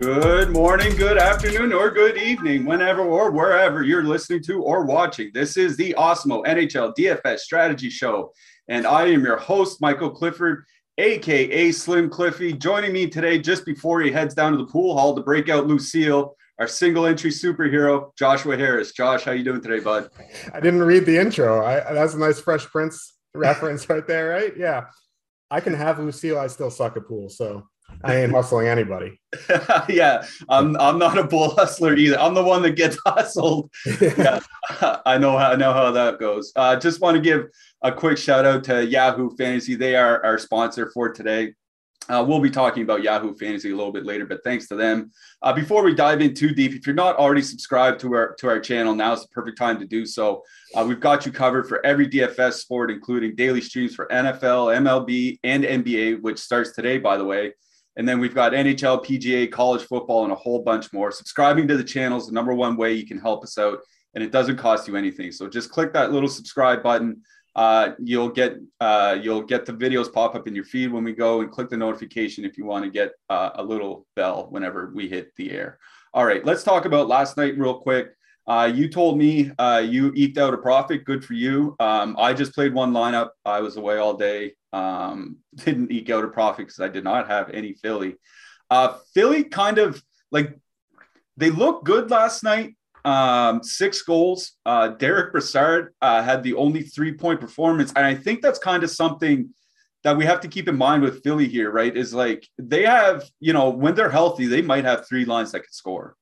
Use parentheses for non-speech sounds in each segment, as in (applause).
Good morning, good afternoon, or good evening, whenever or wherever you're listening to or watching. This is the Awesemo NHL DFS Strategy Show, and I am your host, Michael Clifford, aka Slim Cliffy. Joining me today, just before he heads down to the pool hall to break out Lucille, our single entry superhero, Joshua Harris. Josh, how you doing today, bud? I didn't read the intro. I, that's a nice Fresh Prince reference (laughs) right there, right? Yeah, I can have Lucille. I still suck at pool, so I ain't hustling anybody. (laughs) yeah, I'm I'm not a bull hustler either. I'm the one that gets (laughs) hustled. yeah, (laughs) I know how I know how that goes. Uh, just want to give a quick shout out to Yahoo Fantasy. They are our sponsor for today. Uh, we'll be talking about Yahoo Fantasy a little bit later, but thanks to them. Uh, before we dive in too deep, if you're not already subscribed to our to our channel, now is the perfect time to do so. Uh, we've got you covered for every DFS sport, including daily streams for NFL, MLB, and NBA, which starts today, by the way. And then we've got NHL, PGA, college football, and a whole bunch more. Subscribing to the channel is the number one way you can help us out, and it doesn't cost you anything. So just click that little subscribe button. Uh, you'll get uh, you'll get the videos pop up in your feed when we go, and click the notification if you want to get uh, a little bell whenever we hit the air. All right, let's talk about last night real quick. Uh, you told me uh, you eked out a profit. Good for you. Um, I just played one lineup. I was away all day. Um, (laughs) didn't eke out a profit because I did not have any Philly. Uh, Philly kind of like they looked good last night. Um, six goals. Uh, Derek Brassard uh, had the only three point performance. And I think that's kind of something that we have to keep in mind with Philly here, right? Is like they have, you know, when they're healthy, they might have three lines that could score.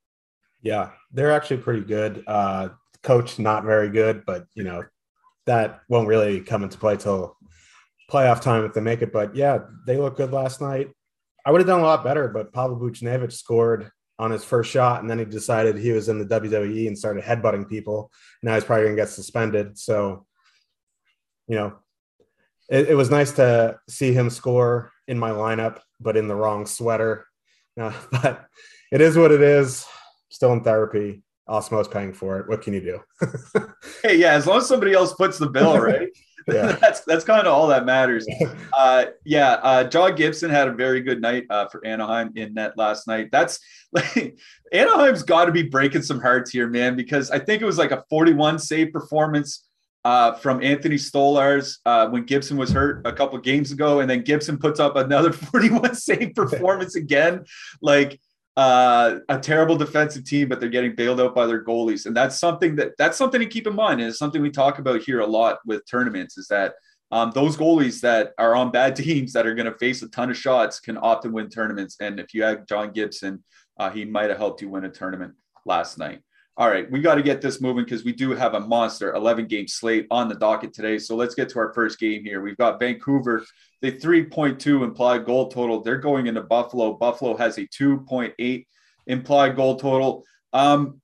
Yeah, they're actually pretty good. Uh, coach, not very good, but, you know, that won't really come into play till playoff time if they make it. But yeah, they look good last night. I would have done a lot better, but Pavel Buchnevich scored on his first shot, and then he decided he was in the WWE and started headbutting people. Now he's probably going to get suspended. So, you know, it, it, was nice to see him score in my lineup, but in the wrong sweater. (laughs) Uh, but it is what it is. Still in therapy. Awesemo's paying for it. What can you do? (laughs) hey, yeah, as long as somebody else puts the bill, (laughs) right? Yeah. (laughs) that's that's kind of all that matters. Uh, yeah, uh, John Gibson had a very good night uh, for Anaheim in net last night. That's like (laughs) Anaheim's got to be breaking some hearts here, man, because I think it was like a 41 save performance uh, from Anthony Stolarz uh, when Gibson was hurt a couple games ago, and then Gibson puts up another (laughs) 41 save performance again. Like uh, a terrible defensive team, but they're getting bailed out by their goalies, and that's something that that's something to keep in mind. And it's something we talk about here a lot with tournaments is that um, those goalies that are on bad (laughs) teams that are going to face a ton of shots can often win tournaments. And if you have John Gibson, uh, he might have helped you win a tournament last night. All right, we got to get this moving because we do have a monster 11 game slate on the docket today. So let's get to our first game here. We've got Vancouver, the 3.2 implied goal total. They're going into Buffalo. Buffalo has a 2.8 implied goal total. Um,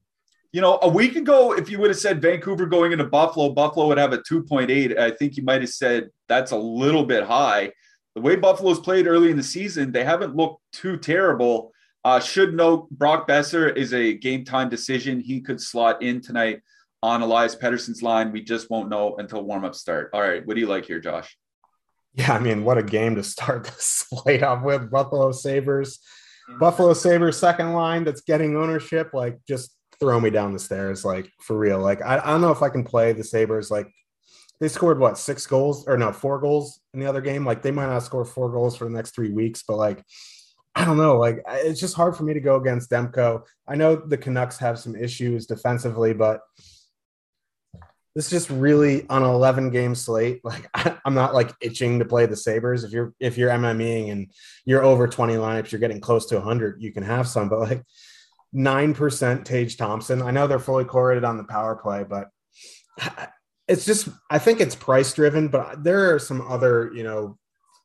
you know, a week ago, if you would have said Vancouver going into Buffalo, Buffalo would have a 2.8. I think you might have said that's a little bit high. The way Buffalo's played early in the season, they haven't looked too terrible. Uh, should note Brock Boeser is a game time decision. He could slot in tonight on Elias Pettersson's line. We just won't know until warm up start. All right. What do you like here, Josh? Yeah, I mean, what a game to start (laughs) the slate off with. Buffalo Sabres. Mm-hmm. Buffalo Sabres second line that's getting ownership. Like, just throw me down the stairs, like for real. Like, I, I don't know if I can play the Sabres. Like, they scored what six goals or no four goals in the other game. Like, they might not score four goals for the next three weeks, but like I don't know. Like it's just hard for me to go against Demko. I know the Canucks have some issues defensively, but this is just really on an 11 game slate. (laughs) Like I, am not like itching to play the Sabres. If you're if you're MMEing and you're over 20 lineups, you're getting close to 100. You can have some, but like nine percent Tage Thompson. I know they're fully correlated on the power play, but (sighs) it's just I think it's price driven. But there are some other you know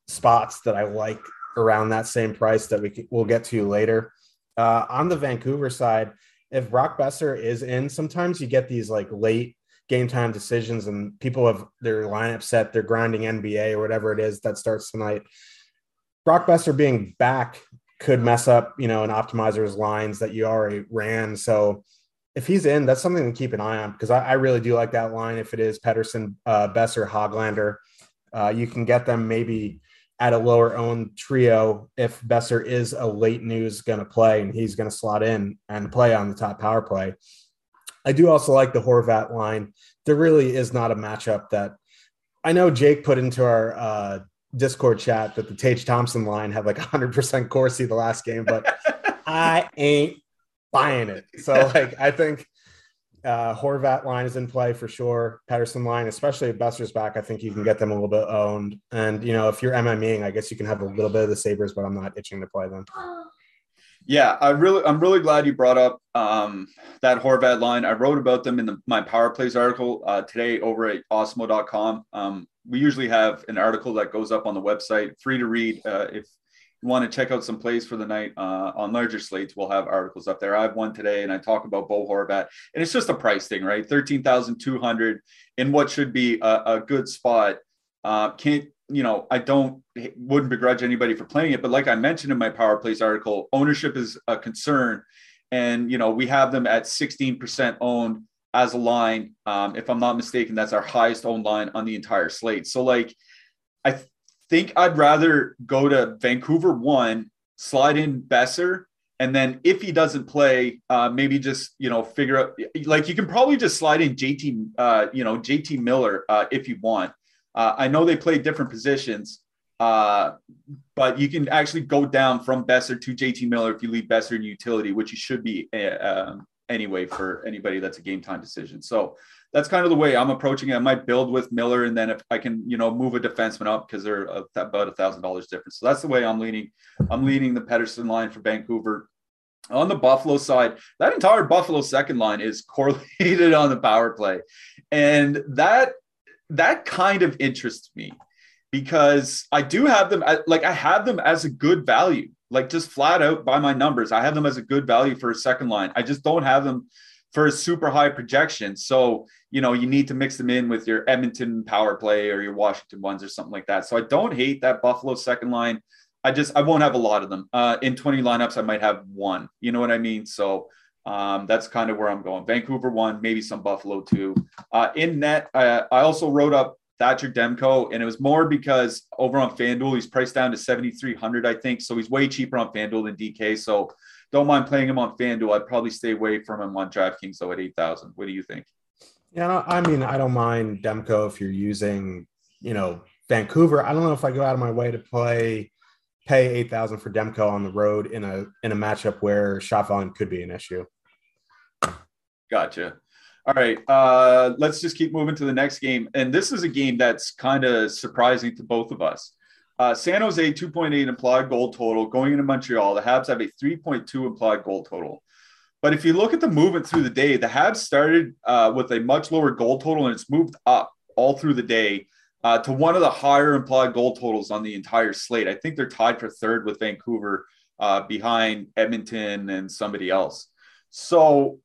spots that I like around that same price that we will get to later. Uh, on the Vancouver side, if Brock Boeser is in, sometimes you get these like late game time decisions and people have their lineup set, they're grinding NBA or whatever it is that starts tonight. Brock Boeser being back could mess up, you know, an optimizer's lines that you already ran. So if he's in, that's something to keep an eye on because I, I really do like that line. If it is Pettersson, uh, Boeser, Hoglander, uh, you can get them maybe at a lower owned trio if Boeser is a late news going to play and he's going to slot in and play on the top power play. I do also like the Horvat line. There really is not a matchup that I know Jake put into our uh, Discord chat that the Tage Thompson line had like 100% Corsi the last game, but (laughs) I ain't buying it. So, like, I think uh, Horvat line is in play for sure. Pettersson line, especially if Boeser's back, I think you can get them a little bit owned. And, you know, if you're MMEing, I guess you can have a little bit of the Sabres, but I'm not itching to play them. Yeah, I really, I'm really glad you brought up um, that Horvat line. I wrote about them in the, my Power Plays article uh, today over at Awesemo.com. Um, we usually have an article that goes up on the website, free to read. Uh, if want to check out some plays for the night uh, on larger slates, we'll have articles up there. I have one today, and I talk about Bo Horvat, and it's just a price thing, right? Thirteen thousand two hundred in what should be a, a good spot. Uh, can't you know, I don't wouldn't begrudge anybody for playing it, but like I mentioned in my Power Plays article, ownership is a concern, and you know we have them at 16% owned as a line. Um, if I'm not mistaken, that's our highest owned line on the entire slate. So like, I think I'd rather go to Vancouver one, slide in Boeser, and then if he doesn't play, uh, maybe just you know figure out like you can probably just slide in JT, uh, you know JT Miller uh, if you want. Uh, I know they play different positions, uh, but you can actually go down from Boeser to JT Miller if you leave Boeser in utility, which you should be uh, anyway for anybody that's a game time decision. So that's kind of the way I'm approaching it. I might build with Miller, and then if I can, you know, move a defenseman up because they're about a thousand dollars difference. So that's the way I'm leaning. I'm leaning the Pettersson line for Vancouver. On the Buffalo side, that entire Buffalo second line is (laughs) correlated on the power play, and that that kind of interests me because I do have them like I have them as a good value, like just flat out by my numbers. I have them as a good value for a second line. I just don't have them for a super high projection. So, you know, you need to mix them in with your Edmonton power play or your Washington ones or something like that. So I don't hate that Buffalo second line. I just I won't have a lot of them. Uh, in 20 lineups, I might have one. You know what I mean? So um, that's kind of where I'm going. Vancouver one, maybe some Buffalo two. Uh, in net, I, I also wrote up Thatcher Demko, and it was more because over on FanDuel, he's priced down to 7,300, I think. So he's way cheaper on FanDuel than DK. So don't mind playing him on FanDuel. I'd probably stay away from him on DraftKings, though, at 8,000. What do you think? Yeah, I mean, I don't mind Demko if you're using, you know, Vancouver. I don't know if I go out of my way to play pay eight thousand for Demko on the road in a in a matchup where shot volume could be an issue. Gotcha. All right, uh, let's just keep moving to the next game, and this is a game that's kind of surprising to both of us. Uh, San Jose 2.8 implied goal total going into Montreal. The Habs have a 3.2 implied goal total. But if you look at the movement through the day, the Habs started uh, with a much lower goal total and it's moved up all through the day uh, to one of the higher implied goal totals on the entire slate. I think they're tied for third with Vancouver uh, behind Edmonton and somebody else. So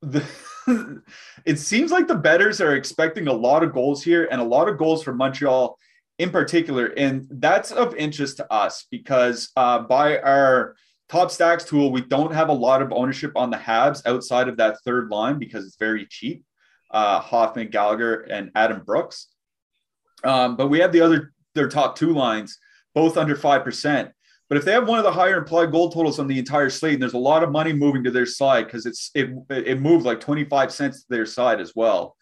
the, (laughs) it seems like the betters are expecting a lot of goals here and a lot of goals from Montreal in particular. And that's of interest to us because uh, by our top stacks tool, we don't have a lot of ownership on the Habs outside of that third line because it's very cheap. Uh, Hoffman, Gallagher, and Adam Brooks. Um, but we have the other their top two lines, both under five percent. But if they have one of the higher implied goal totals on the entire slate, and there's a lot of money moving to their side because it's it it moved like 25 cents to their side as well.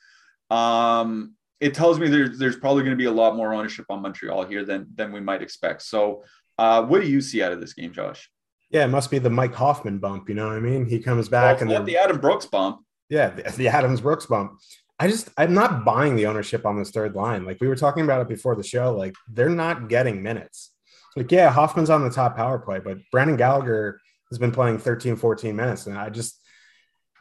Um, it tells me there's there's probably going to be a lot more ownership on Montreal here than than we might expect. So, uh, what do you see out of this game, Josh? Yeah, it must be the Mike Hoffman bump. You know what I mean? He comes back well, and the Adam Brooks bump. Yeah, the, the Adams Brooks bump. I just I'm not buying the ownership on this third line. Like we were talking about it before the show. Like they're not getting minutes. Like yeah, Hoffman's on the top power play, but Brendan Gallagher has been playing 13, 14 minutes, and I just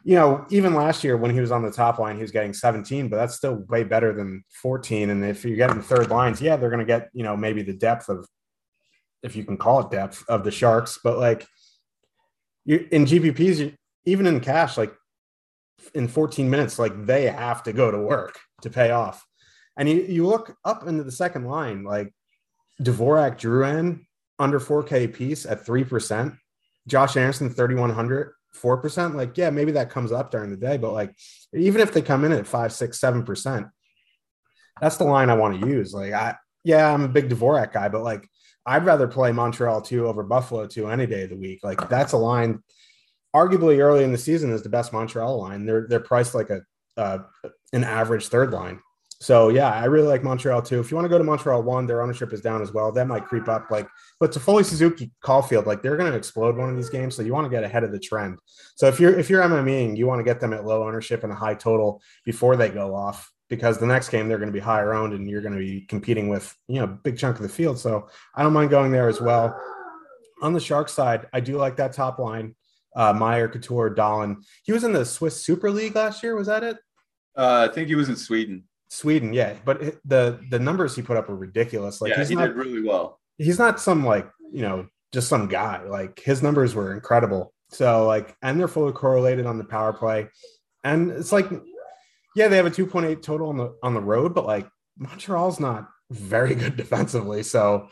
you know, even last year when he was on the top line, he was getting 17, but that's still way better than 14. And if you're getting third lines, yeah, they're going to get, you know, maybe the depth of, if you can call it depth of the Sharks. But like you in GPPs, even in cash, like in 14 minutes, like they have to go to work to pay off. And you, you look up into the second line, like Dvorak Drouin under 4K piece at 3%, Josh Anderson 3,100 four percent, like yeah, maybe that comes up during the day, but like even if they come in at five, six, seven percent, that's the line I want to use. Like I yeah, I'm a big Dvorak guy, but like I'd rather play Montreal two over Buffalo two any day of the week. Like that's a line arguably early in the season is the best Montreal line. They're they're priced like a uh, an average third line. So yeah, I really like Montreal too. If you want to go to Montreal one, their ownership is down as well. That might creep up. Like, but Toffoli Suzuki Caufield, like they're going to explode one of these games. So you want to get ahead of the trend. So if you're if you're MMEing, you want to get them at low ownership and a high total before they go off because the next game they're going to be higher owned and you're going to be competing with you know a big chunk of the field. So I don't mind going there as well. On the Shark side, I do like that top line. Uh, Meier, Couture, Dahlen. He was in the Swiss Super League last year. Was that it? Uh, I think he was in Sweden. Sweden, yeah, but the the numbers he put up were ridiculous. Like yeah, he's he not, did really well. He's not some like you know just some guy. Like his numbers were incredible. So like, and they're fully correlated on the power play, and it's like, yeah, they have a two point eight total on the on the road, but like Montreal's not very good (laughs) defensively. So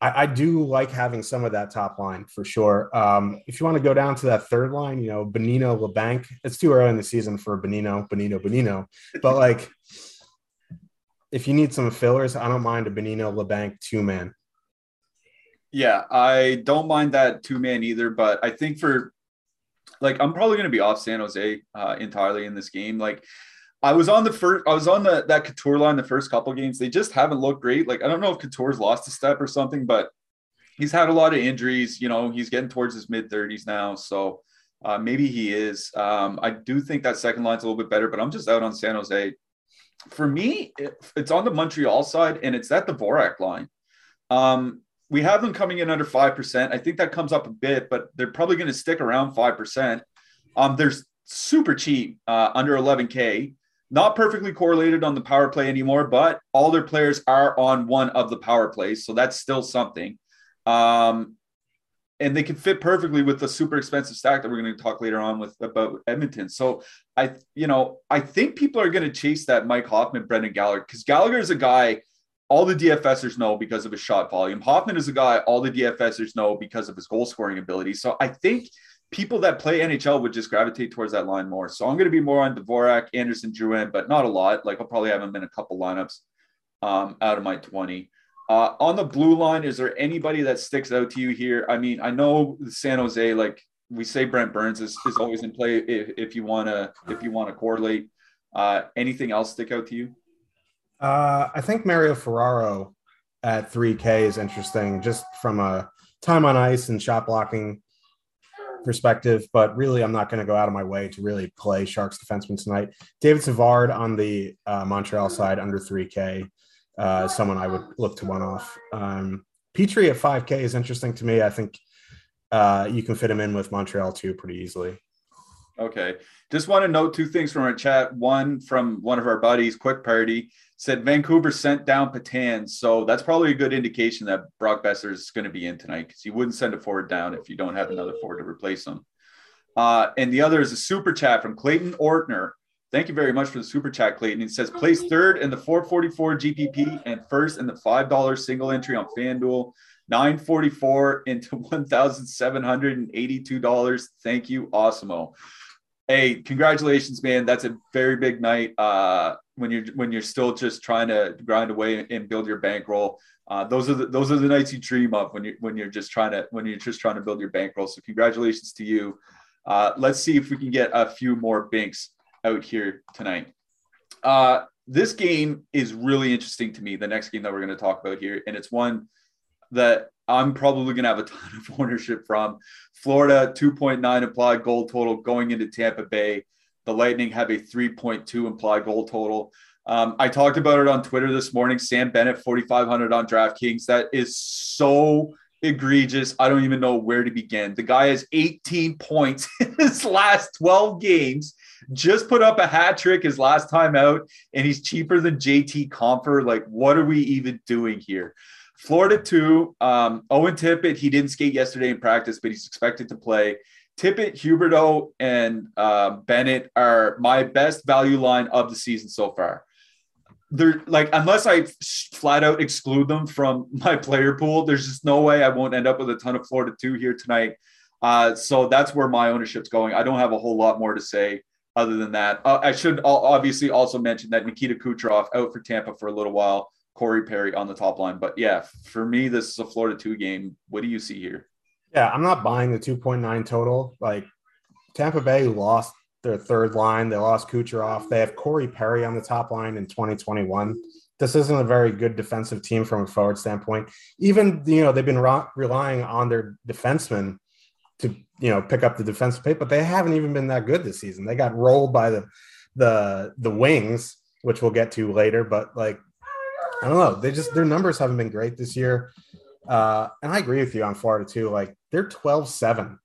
I, I, do like having some of that top line for sure. Um, if you want to go down to that third line, you know, Bonino, Labanc, it's too early in the season for Bonino, Bonino, Bonino, but like if you need some fillers, I don't mind a Bonino Labanc two man. Yeah, I don't mind that two man either, but I think for like I'm probably going to be off San Jose uh, entirely in this game. Like I was on the first, I was on the that Couture line the first couple games. They just haven't looked great. Like I don't know if Couture's lost a step or something, but he's had a lot of injuries. You know, he's getting towards his mid 30s now, so uh, maybe he is. Um, I do think that second line's a little bit better, but I'm just out on San Jose for me, it's on the Montreal side and it's at the Dvorak line. Um, we have them coming in under 5%. I think that comes up a bit, but they're probably going to stick around 5%. Um, there's super cheap, uh, under 11K, not perfectly correlated on the power play anymore, but all their players are on one of the power plays. So that's still something. Um, and they can fit perfectly with the super expensive stack that we're going to talk later on with about Edmonton. So I, you know, I think people are going to chase that Mike Hoffman, Brendan Gallagher, because Gallagher is a guy all the DFSers know because of his shot volume. Hoffman is a guy all the DFSers know because of his goal scoring ability. So I think people that play NHL would just gravitate towards that line more. So I'm going to be more on Dvorak, Anderson, Drouin, but not a lot. Like I'll probably have him in a couple lineups um, out of my 20. Uh, on the blue line, is there anybody that sticks out to you here? I mean, I know San Jose, like we say, Brent Burns is, is always in play if, if you want to if you want to correlate. Uh, anything else stick out to you? Uh, I think Mario Ferraro at 3K is interesting, just from a time on ice and shot blocking perspective. But really, I'm not going to go out of my way to really play Sharks defenseman tonight. David Savard on the uh, Montreal side under 3K uh, someone I would look to one off. Um, Petry at 5K is interesting to me. I think uh, you can fit him in with Montreal too pretty easily. Okay. Just want to note two things from our chat. One from one of our buddies, Quick Party, said Vancouver sent down Patan. So that's probably a good indication that Brock Boeser is going to be in tonight because you wouldn't send a forward down if you don't have another forward to replace him. Uh, and the other is a super chat from Clayton Ortner. Thank you very much for the super chat, Clayton. It says place third in the 444 GPP and first in the $5 single entry on FanDuel. 944 into (laughs) $1,782. Thank you, Awesemo. Hey, congratulations, man. That's a very big night. Uh, when you're when you're still just trying to grind away and build your bankroll. Uh, those are the those are the nights you dream of when you when you're just trying to when you're just trying to build your bankroll. So congratulations to you. Uh, let's see if we can get a few more binks out here tonight. Uh, this game is really interesting to me. The next game that we're going to talk about here, and it's one that I'm probably going to have a (laughs) ton of ownership from. Florida, 2.9 implied goal total going into Tampa Bay. The Lightning have a 3.2 implied goal total. Um, I talked about it on Twitter this morning. Sam Bennett, 4,500 on DraftKings. That is so egregious. I don't even know where to begin. The guy has 18 points (laughs) in his last 12 games, just put up a hat trick his last time out, and he's cheaper than JT Compher. Like, what are we even doing here? Florida two, um, Owen Tippett, he didn't skate yesterday in practice, but he's expected to play. Tippett, Huberdeau, and uh, Bennett are my best value line of the season so far. They're like, unless I flat out exclude them from (laughs) my player pool, there's just no way I won't end up with a ton of Florida two here tonight. Uh, so that's where my ownership's going. I don't have a whole lot more to say other than that. Uh, I should obviously also mention that Nikita Kucherov out for Tampa for a little while. Corey Perry on the top line. But yeah, for me, this is a Florida two game. What do you see here? Yeah, I'm not buying the 2.9 total. Like Tampa Bay lost their third line. They lost Kucherov. They have Corey Perry on the top line in 2021. This isn't a very good defensive team from a forward standpoint. Even you know they've been re- relying on their defensemen to you know pick up the defensive play, but they haven't even been that good this season. They got rolled by the the the wings, which we'll get to later. But like I don't know. They just their numbers haven't been great this year. Uh, and I agree with you on Florida too. Like they're 12-7.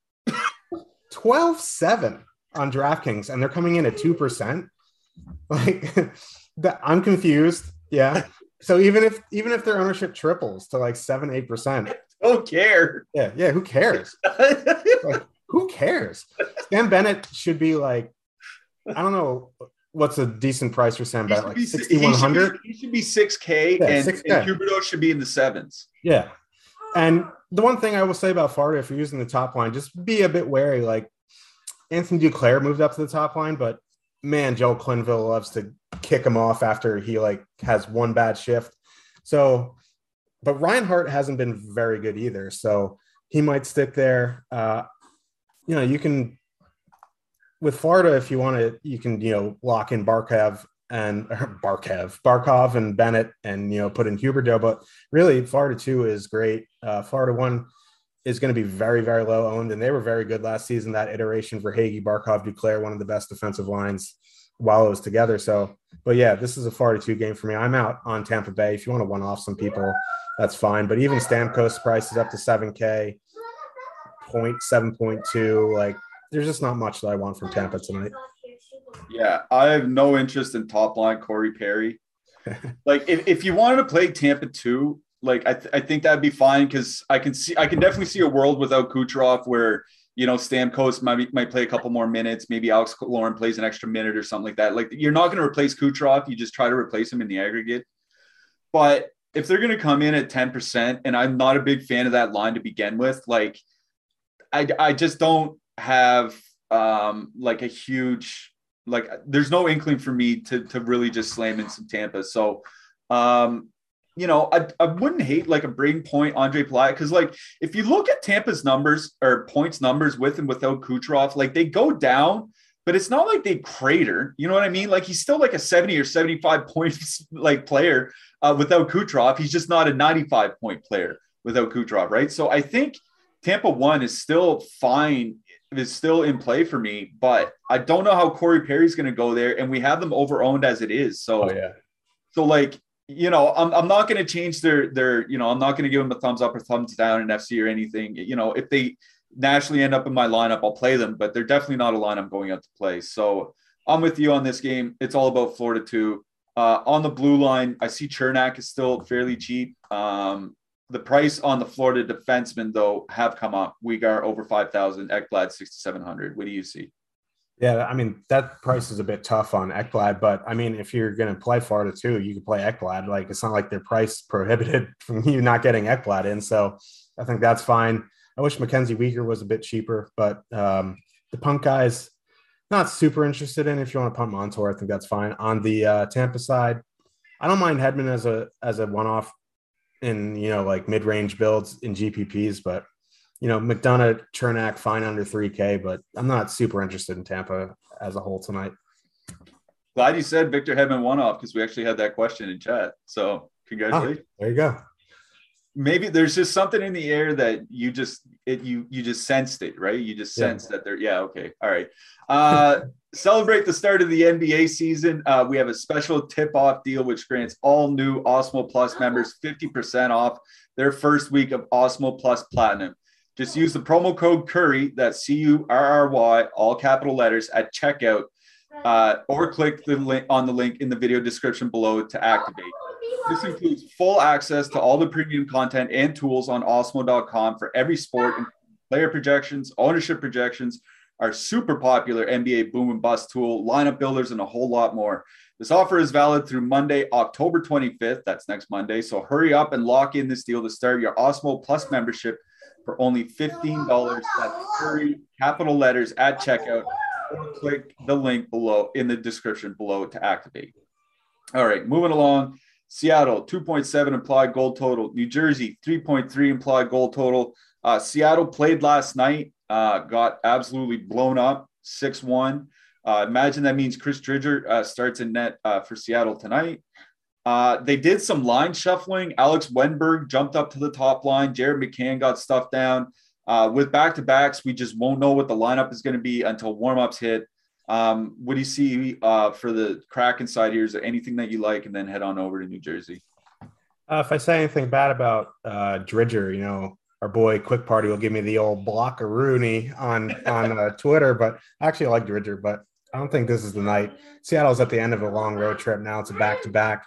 12-7 (coughs) on DraftKings, and they're coming in at 2%. Like (laughs) I'm confused. Yeah. So even if even if their ownership triples to like seven, eight percent. Don't care. Yeah, yeah. Who cares? (laughs) like, who cares? Sam Bennett should be like, I don't know what's a decent price for Sam Bennett? Like sixty one hundred. He should be six K, yeah, and, 6K. and Huberdeau should be in the sevens. Yeah, and the one thing I will say about Florida, if you're using the top line, just be a bit wary. Like Anthony Duclair moved up to the top line, but man, Joe Quenneville loves to kick him off after he like has one bad shift. So, but Reinhart hasn't been very good either. So he might stick there. Uh, you know, you can with Florida, if you want to, you can you know lock in Barkov and Barkov, Barkov and Bennett, and you know put in Huberdeau. But really, Florida two is great. Uh, Florida one is going to be very very low owned, and they were very good last season. That iteration Verhaeghe, Barkov, Duclair, one of the best defensive lines while it was together. So, but yeah, this is a Florida two game for me. I'm out on Tampa Bay. If you want to one off some people, that's fine. But even Stamkos price is up to seven K, point seven point two, like there's just not much that I want from Tampa tonight. Yeah, I have no interest in top line Corey Perry. (laughs) like if, if you wanted to play Tampa two, like I, th- I think that'd be fine because I can see I can definitely see a world without Kucherov where you know Stamkos might might play a couple more minutes, maybe Alex Killorn plays an extra minute or something like that. Like you're not going to replace Kucherov, you just try to replace him in the aggregate. But if they're going to come in at 10%, and I'm not a big fan of that line to begin with, like I I just don't have um, like a huge like there's no inkling for me to to really just slam in some Tampa. So um, you know, I, I wouldn't hate like a Brayden Point, Ondrej Palat, because like if you look at Tampa's numbers or points numbers with and without Kucherov, like they go down, but it's not like they crater. You know what I mean? Like he's still like a 70 or 75 points (laughs) like player uh, without Kucherov. He's just not a 95 point player without Kucherov, right? So I think Tampa one is still fine is still in play for me, but I don't know how Corey Perry's going to go there, and we have them over owned as it is. So, oh, yeah. So like you know, I'm, I'm not going to change their their you know I'm not going to give them a thumbs up or thumbs down in FC or anything. You know, if they naturally end up in my lineup, I'll play them, but they're definitely not a line I'm going out to play. So I'm with you on this game. It's all about Florida too. Uh, on the blue line, I see Cernak is still fairly cheap. Um, the price on the Florida defensemen, though, have come up. Weegar over 5,000, Ekblad 6,700. What do you see? Yeah, I mean, that price is a bit tough on Ekblad, but I mean, if you're going to play Florida too, you can play Ekblad. Like, it's not like their price prohibited (laughs) from you not getting Ekblad in. So I think that's fine. I wish Mackenzie Weegar was a bit cheaper, but um, the punk guys, not super interested in. If you want to pump Montour, I think that's fine. On the uh, Tampa side, I don't mind Hedman as a as a one off in you know like mid range builds in GPPs, but you know McDonagh Cernak fine under three K, but I'm not super interested in Tampa as a whole tonight. Glad you said Victor Hedman one off because we actually had that question in chat. So congratulations. Oh, there you go. maybe there's just something in the air that you just it you you just sensed it right you just sensed yeah. that they're yeah okay all right uh (laughs) celebrate the start of the nba season uh we have a special tip off deal which grants all new awesemo plus members 50% off their first week of awesemo plus platinum just use the promo code curry that's c-u-r-r-y all capital letters at checkout uh, or click the link on the link in the video description below to activate this includes full access to all the premium content and tools on Awesemo.com for every sport, and player projections, ownership projections, our super popular NBA boom and bust tool, lineup builders, and a whole lot more. This offer is valid through Monday, October 25th. That's next Monday. So hurry up and lock in this deal to start your Awesemo Plus membership for only $15. That's hurry, capital letters at checkout, or click the link below in the description below to activate. All right, moving along. Seattle, 2.7 implied goal total. New Jersey, 3.3 implied goal total. Uh, Seattle played last night, uh, got absolutely blown up, 6 1. Uh, imagine that means Chris Driedger uh, starts in net uh, for Seattle tonight. Uh, they did some line shuffling. Alex Wennberg jumped up to the top line. Jared McCann got stuffed down. with back to backs, we just won't know what the lineup is going to be until warm ups hit. Um, what do you see uh, for the Kraken side here? Is there anything that you like, and then head on over to New Jersey? Uh, if I say anything bad about uh, Driedger, you know, our boy Quick Party will give me the old block of Rooney on on uh, (laughs) Twitter. But I actually like Driedger, but I don't think this is the night. Seattle's at the end of a long road trip now. It's a back to back.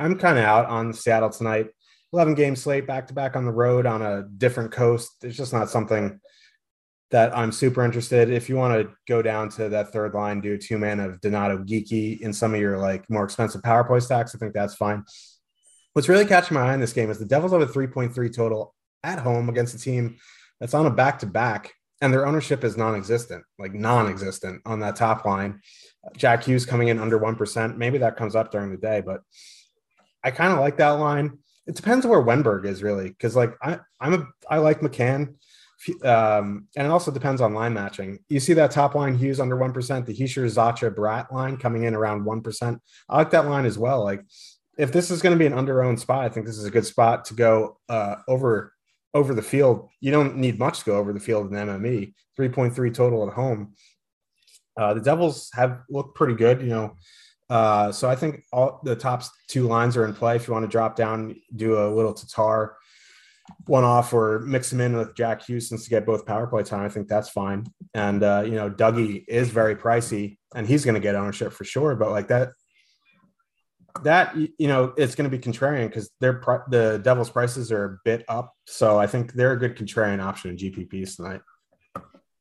I'm kind of out on Seattle tonight. 11 game slate back to back on the road on a different coast. It's just not something that I'm super interested. If you want to go down to that third line, do a two man of Donato Geekie in some of your like more expensive power play stacks, I think that's fine. What's really catching my eye in this game is the Devils have a 3.3 total at home against a team that's on a back to back, and their ownership is non existent, like non existent on that top line. Jack Hughes coming in under 1%. Maybe that comes up during the day, but I kind of like that line. It depends where Wennberg is really, because like I, I'm a I like McCann um, and it also depends on line matching. You see that top line Hughes under 1%, the Hischier Zacha Bratt line coming in around 1%. I like that line as well. Like if this is going to be an under owned spot, I think this is a good spot to go uh, over over the field. You don't need much to go over the field in MME. 3.3 total at home. Uh, the Devils have looked pretty good, you know. Uh, so I think all the top two lines are in play. If you want to drop down, do a little Tatar one off or mix them in with Jack Houston to get both power play time. I think that's fine. And uh, you know, Dougie is very pricey, and he's going to get ownership for sure. But like that, that you know, it's going to be contrarian because they're the Devils' prices are a bit up. So I think they're a good contrarian option in GPPs tonight.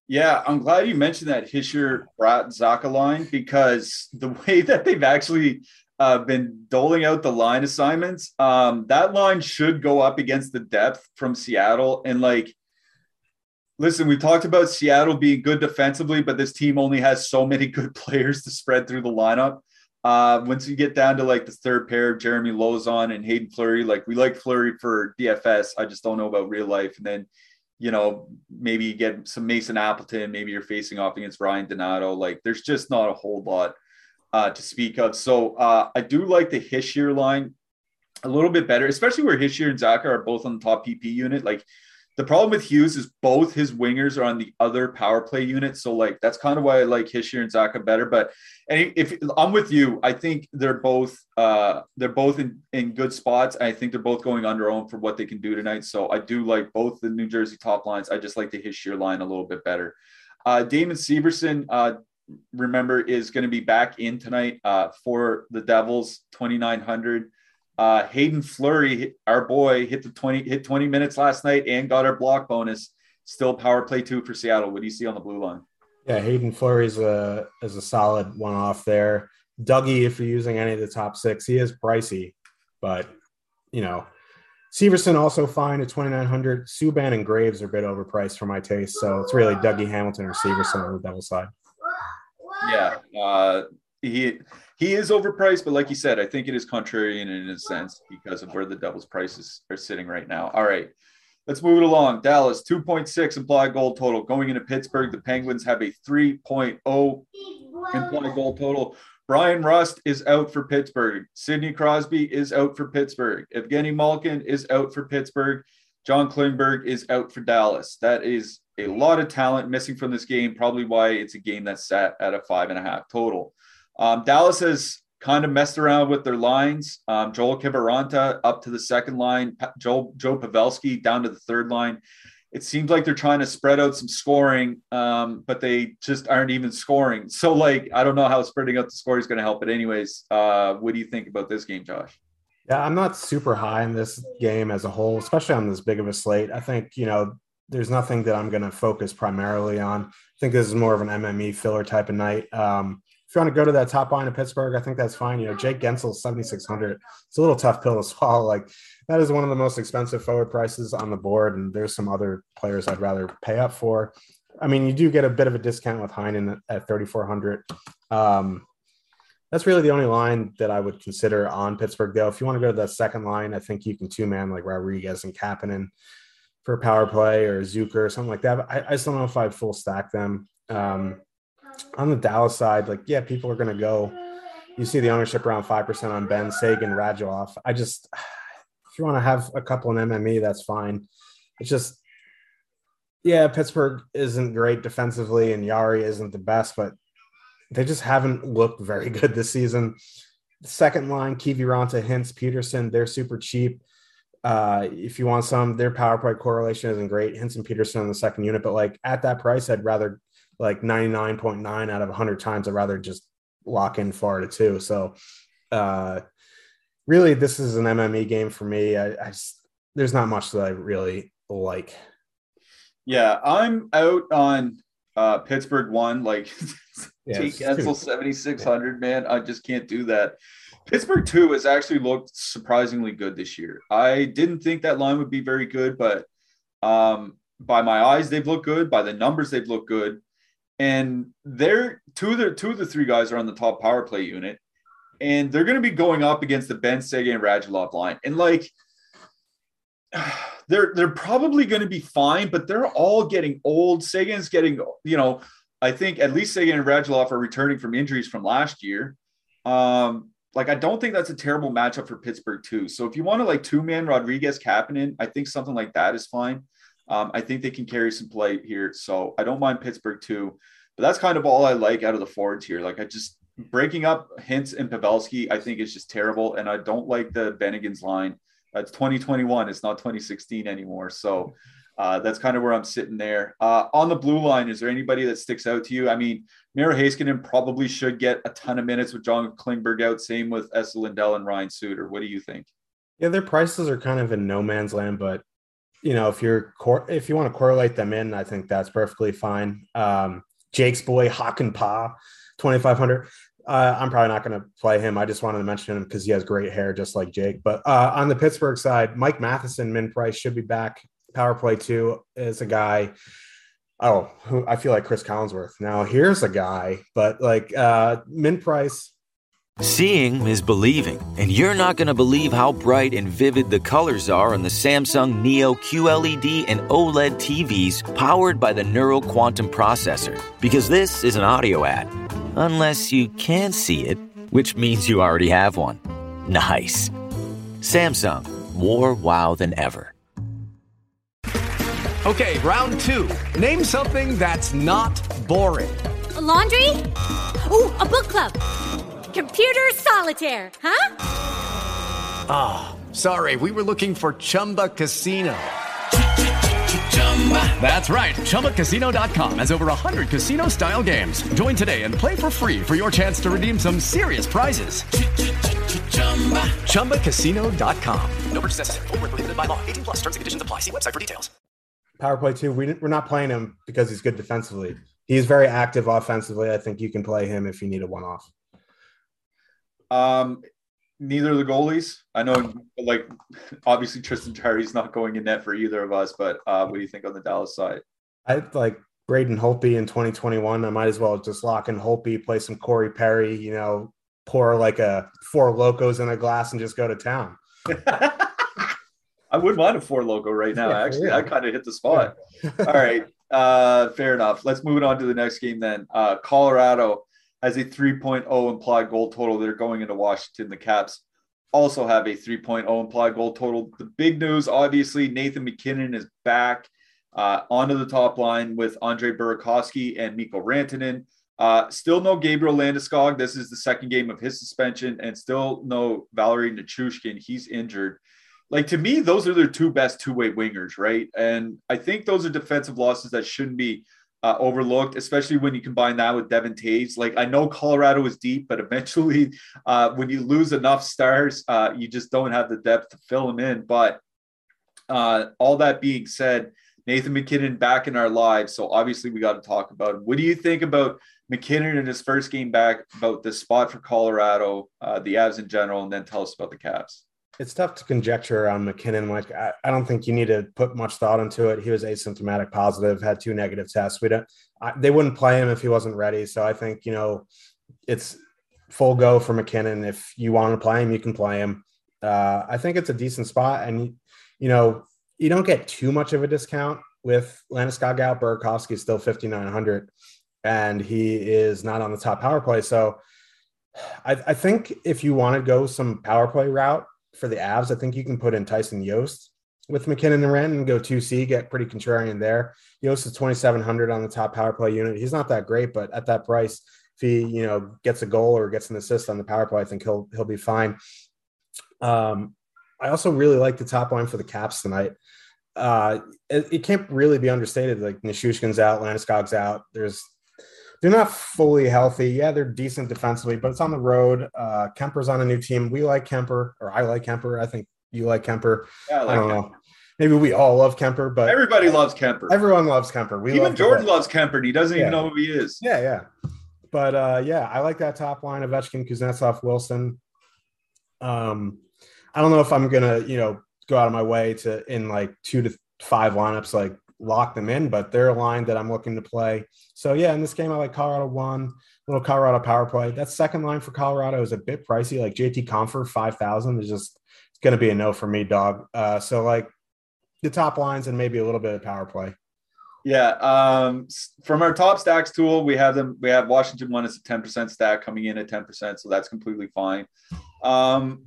Yeah, I'm glad you mentioned that Hischier Bratt Zacha line because the (laughs) way that they've actually uh, been doling out the line assignments. Um, that line should go up against the depth from Seattle. And like, listen, we talked about Seattle being good defensively, but this team only has so many (laughs) good players to spread through the lineup. Uh, once you get down to like the third pair of Jeremy Lauzon and Hayden Fleury, like we like Fleury for DFS. I just don't know about real life. And then, you know, maybe you get some Mason Appleton, maybe you're facing off against Ryan Donato. Like there's just not a whole lot uh, to speak of. So uh, I do like the Hischier line a little bit better, especially where Hischier and Zacha are both on the top PP unit. Like the problem with Hughes is both his wingers are on the other power play unit. So like that's kind of why I like Hischier and Zacha better. But and if I'm with you, I think they're both uh, they're both in, in good spots. I think they're both going under own for what they can do tonight. So I do like both the New Jersey top lines. I just like the Hischier line a little bit better. Uh, Damon Severson, uh, remember, is going to be back in tonight uh, for the Devils, 2,900. Uh, Hayden Fleury, our boy, hit the 20 hit 20 minutes last night and got our block bonus. Still power play two for Seattle. What do you see on the blue line? Yeah, Hayden Fleury is a is a solid one off there. Dougie, if you're using any of the top six, he is pricey, but you know, Severson also fine at 2,900. Subban and Graves are a bit overpriced for my taste. So it's really Dougie Hamilton or Severson on the devil side. Yeah, uh, he he is overpriced, but like you said, I think it is contrarian in a sense because of where the Devils' prices are sitting right now. All right, let's move it along. Dallas 2.6 implied goal total going into Pittsburgh. The Penguins have a 3.0 implied goal total. Bryan Rust is out for Pittsburgh. Sidney Crosby is out for Pittsburgh. Evgeny Malkin is out for Pittsburgh. John Klingberg is out for Dallas. That is a lot of talent missing from this game, probably why it's a game that's set at a five and a half total. Um, Dallas has kind of messed around with their lines. Um, Joel Kiviranta up to the second line, Joe, Joe Pavelski down to the third line. It seems like they're trying to spread out some scoring, um, but they just aren't even scoring. So, like, I don't know how spreading out the score is going to help. But, anyways, uh, what do you think about this game, Josh? Yeah, I'm not super high in this game as a whole, especially on this big of a slate. I think, you know, there's nothing that I'm going to focus primarily on. I think this is more of an MME filler type of night. Um, if you want to go to that top line of Pittsburgh, I think that's fine. You know, Jake Guentzel, 7,600. It's a little tough pill to (laughs) swallow. Like, that is one of the most expensive forward prices on the board. And there's some other players I'd rather pay up for. I mean, you do get a bit of a discount with Heinen at 3,400. Um, that's really the only line that I would consider on Pittsburgh, though. If you want to go to the second line, I think you can two man like Rodriguez and Kapanen for power play or Zucker or something like that. I, I just don't know if I'd full stack them. Um, on the Dallas side, like, yeah, people are going to go. You see the ownership around 5% on Benn Seguin, Radulov. I just, if you want to have a couple in MME, that's fine. It's just, yeah, Pittsburgh isn't great defensively and Jarry isn't the best, but they just haven't looked very (laughs) good this season. second line, Kiviranta, Hintz, Peterson, they're super cheap. Uh, if you want some, their power play correlation isn't great. Hintz and Peterson in the second unit, but like at that price, I'd rather like 99.9 out of 100 times, I'd rather just lock in Florida two. So, uh, really, this is an MME game for me. I, I there's not much that I really like. Yeah, I'm out on uh, Pittsburgh one. Like, (laughs) yeah, Jake Guentzel 7600, man. I just can't do that. Pittsburgh two has actually looked surprisingly good this year. I didn't think that line would be very good, but um, by my eyes, they've looked good. By the numbers, they've looked good and they're two of the two of the three guys are on the top power play unit, and they're going to be going up against the Benn Seguin and Radulov line, and like (sighs) they're they're probably going to be fine, but they're all getting old. Seguin's getting, you know, I think at least Seguin and Radulov are returning from injuries from last year. Um, like I don't think that's a terrible matchup for Pittsburgh too. So if you want to like two man Rodriguez Kapanen, I think something like that is fine. Um, I think they can carry some play here. So I don't mind Pittsburgh too. But that's kind of all I like out of the forwards here. Like I just breaking up Hintz and Pavelski, I think is just terrible. And I don't like the Bennigans line. It's 2021. It's not 2016 anymore. So uh, that's kind of where I'm sitting there. Uh, on the blue line, is there anybody that sticks out to you? I mean, Miro Heiskanen probably should get a ton of minutes with John Klingberg out. Same with Esa Lindell and Ryan Suter. What do you think? Yeah, their prices are kind of in no man's land, but you know, if you're if you want to correlate them in, I think that's perfectly fine. Um, Jake's boy Hakanpää, twenty five hundred. Uh, I'm probably not going to play him. I just wanted to mention him because he has great hair, just like Jake. But uh, on the Pittsburgh side, Mike Matheson, min price should be back. Power play two is a guy. Oh, who I feel like Chris Collinsworth. Now here's a guy, but like uh, min price Seeing is believing, and you're not going to believe how bright and vivid the colors are on the Samsung Neo QLED and OLED TVs powered by the Neural Quantum Processor. Because this is an audio ad. Unless you can see it, which means you already have one. Nice. Samsung, more wow than ever. Okay, round two. Name something that's not boring. A laundry? Ooh, a book club Computer solitaire, huh? Ah, oh, sorry, we were looking for Chumba Casino. That's right. ChumbaCasino.com has over 100 casino style games. Join today and play for free for your chance to redeem some serious prizes. ChumbaCasino.com. No purchase necessary. Full prohibited by law. 18 plus terms and conditions apply. See website for details. Power play two. We, we're not playing him because he's good defensively. He's very active offensively. I think you can play him if you need a one off. Um, neither of the goalies. I know, like, obviously Tristan Jarry's not going in net for either of us, but uh, what do you think on the Dallas side? I like Braden Holtby in 2021. I might as well just lock in Holtby, play some Corey Perry, you know, pour like a Four Lokos in a glass and just go to town. (laughs) I wouldn't mind a Four Loko right now. Yeah, Actually, yeah. I kind of hit the spot. Yeah. All right. Uh, fair enough. Let's move it on to the next game then. Uh, Colorado has a 3.0 implied goal total. They're going into Washington. The Caps also have a 3.0 implied goal total. The big news, obviously, Nathan MacKinnon is back uh, onto the top line with Andre Burakovsky and Mikko Rantanen. Uh, still no Gabriel Landeskog. This is the second game of his suspension, and still no Valeri Nichushkin. He's injured. Like to me, those are their two best two-way wingers, right? And I think those are defensive losses that shouldn't be uh, overlooked, especially when you combine that with Devin Toews. Like I know Colorado is deep, but eventually, uh, when you lose enough stars, uh, you just don't have the depth to fill them in. But uh, all that being said, Nathan MacKinnon back in our lives, so obviously we got to talk about him. What do you think about MacKinnon in his first game back? About the spot for Colorado, uh, the Avs in general, and then tell us about the Caps it's tough to conjecture on MacKinnon. Like, I, I, don't think you need to put much thought into it. He was asymptomatic positive, had two negative tests. We don't, I, they wouldn't play him if he wasn't ready. So I think, you know, it's full go for MacKinnon. If you want to play him, you can play him. Uh, I think it's a decent spot. And, you know, you don't get too much of a discount with Landeskog out. Burakovsky is still 5,900 and he is not on the top power play. So I, I think if you want to go some power play route, for the Avs, I think you can put in Tyson Jost with MacKinnon and Wren and go 2C, get pretty contrarian there. Jost is 2,700 on the top power play unit. He's not that great, but at that price, if he, you know, gets a goal or gets an assist on the power play, I think he'll, he'll be fine. Um, I also really like the top line for the Caps tonight. Uh, it, it can't really be understated. Like Nichushkin's out, Landeskog's out. There's they're not fully healthy. Yeah, they're decent defensively, but it's on the road. Uh, Kuemper's on a new team. We like Kuemper, or I like Kuemper. I think you like Kuemper. Yeah, I, like I don't Kuemper. know. Maybe we all love Kuemper, but everybody loves Kuemper. Everyone loves Kuemper. We even love Jordan loves Kuemper. And he doesn't yeah. even know who he is. Yeah, yeah. But uh, yeah, I like that top line: of Ovechkin, Kuznetsov, Wilson. Um, I don't know if I'm gonna, you know, go out of my way to in like two to five lineups like lock them in, but they're a line that I'm looking to play. So yeah, in this game, I like Colorado one, little Colorado power play. That second line for Colorado is a bit pricey. Like JT Compher, 5,000 is just, it's going to be a no for me, dog. Uh, so like the top lines and maybe a little bit of power play. Yeah. Um, from our top stacks tool, we have them, we have Washington one as a 10% stack coming in at 10%. So that's completely fine. Um,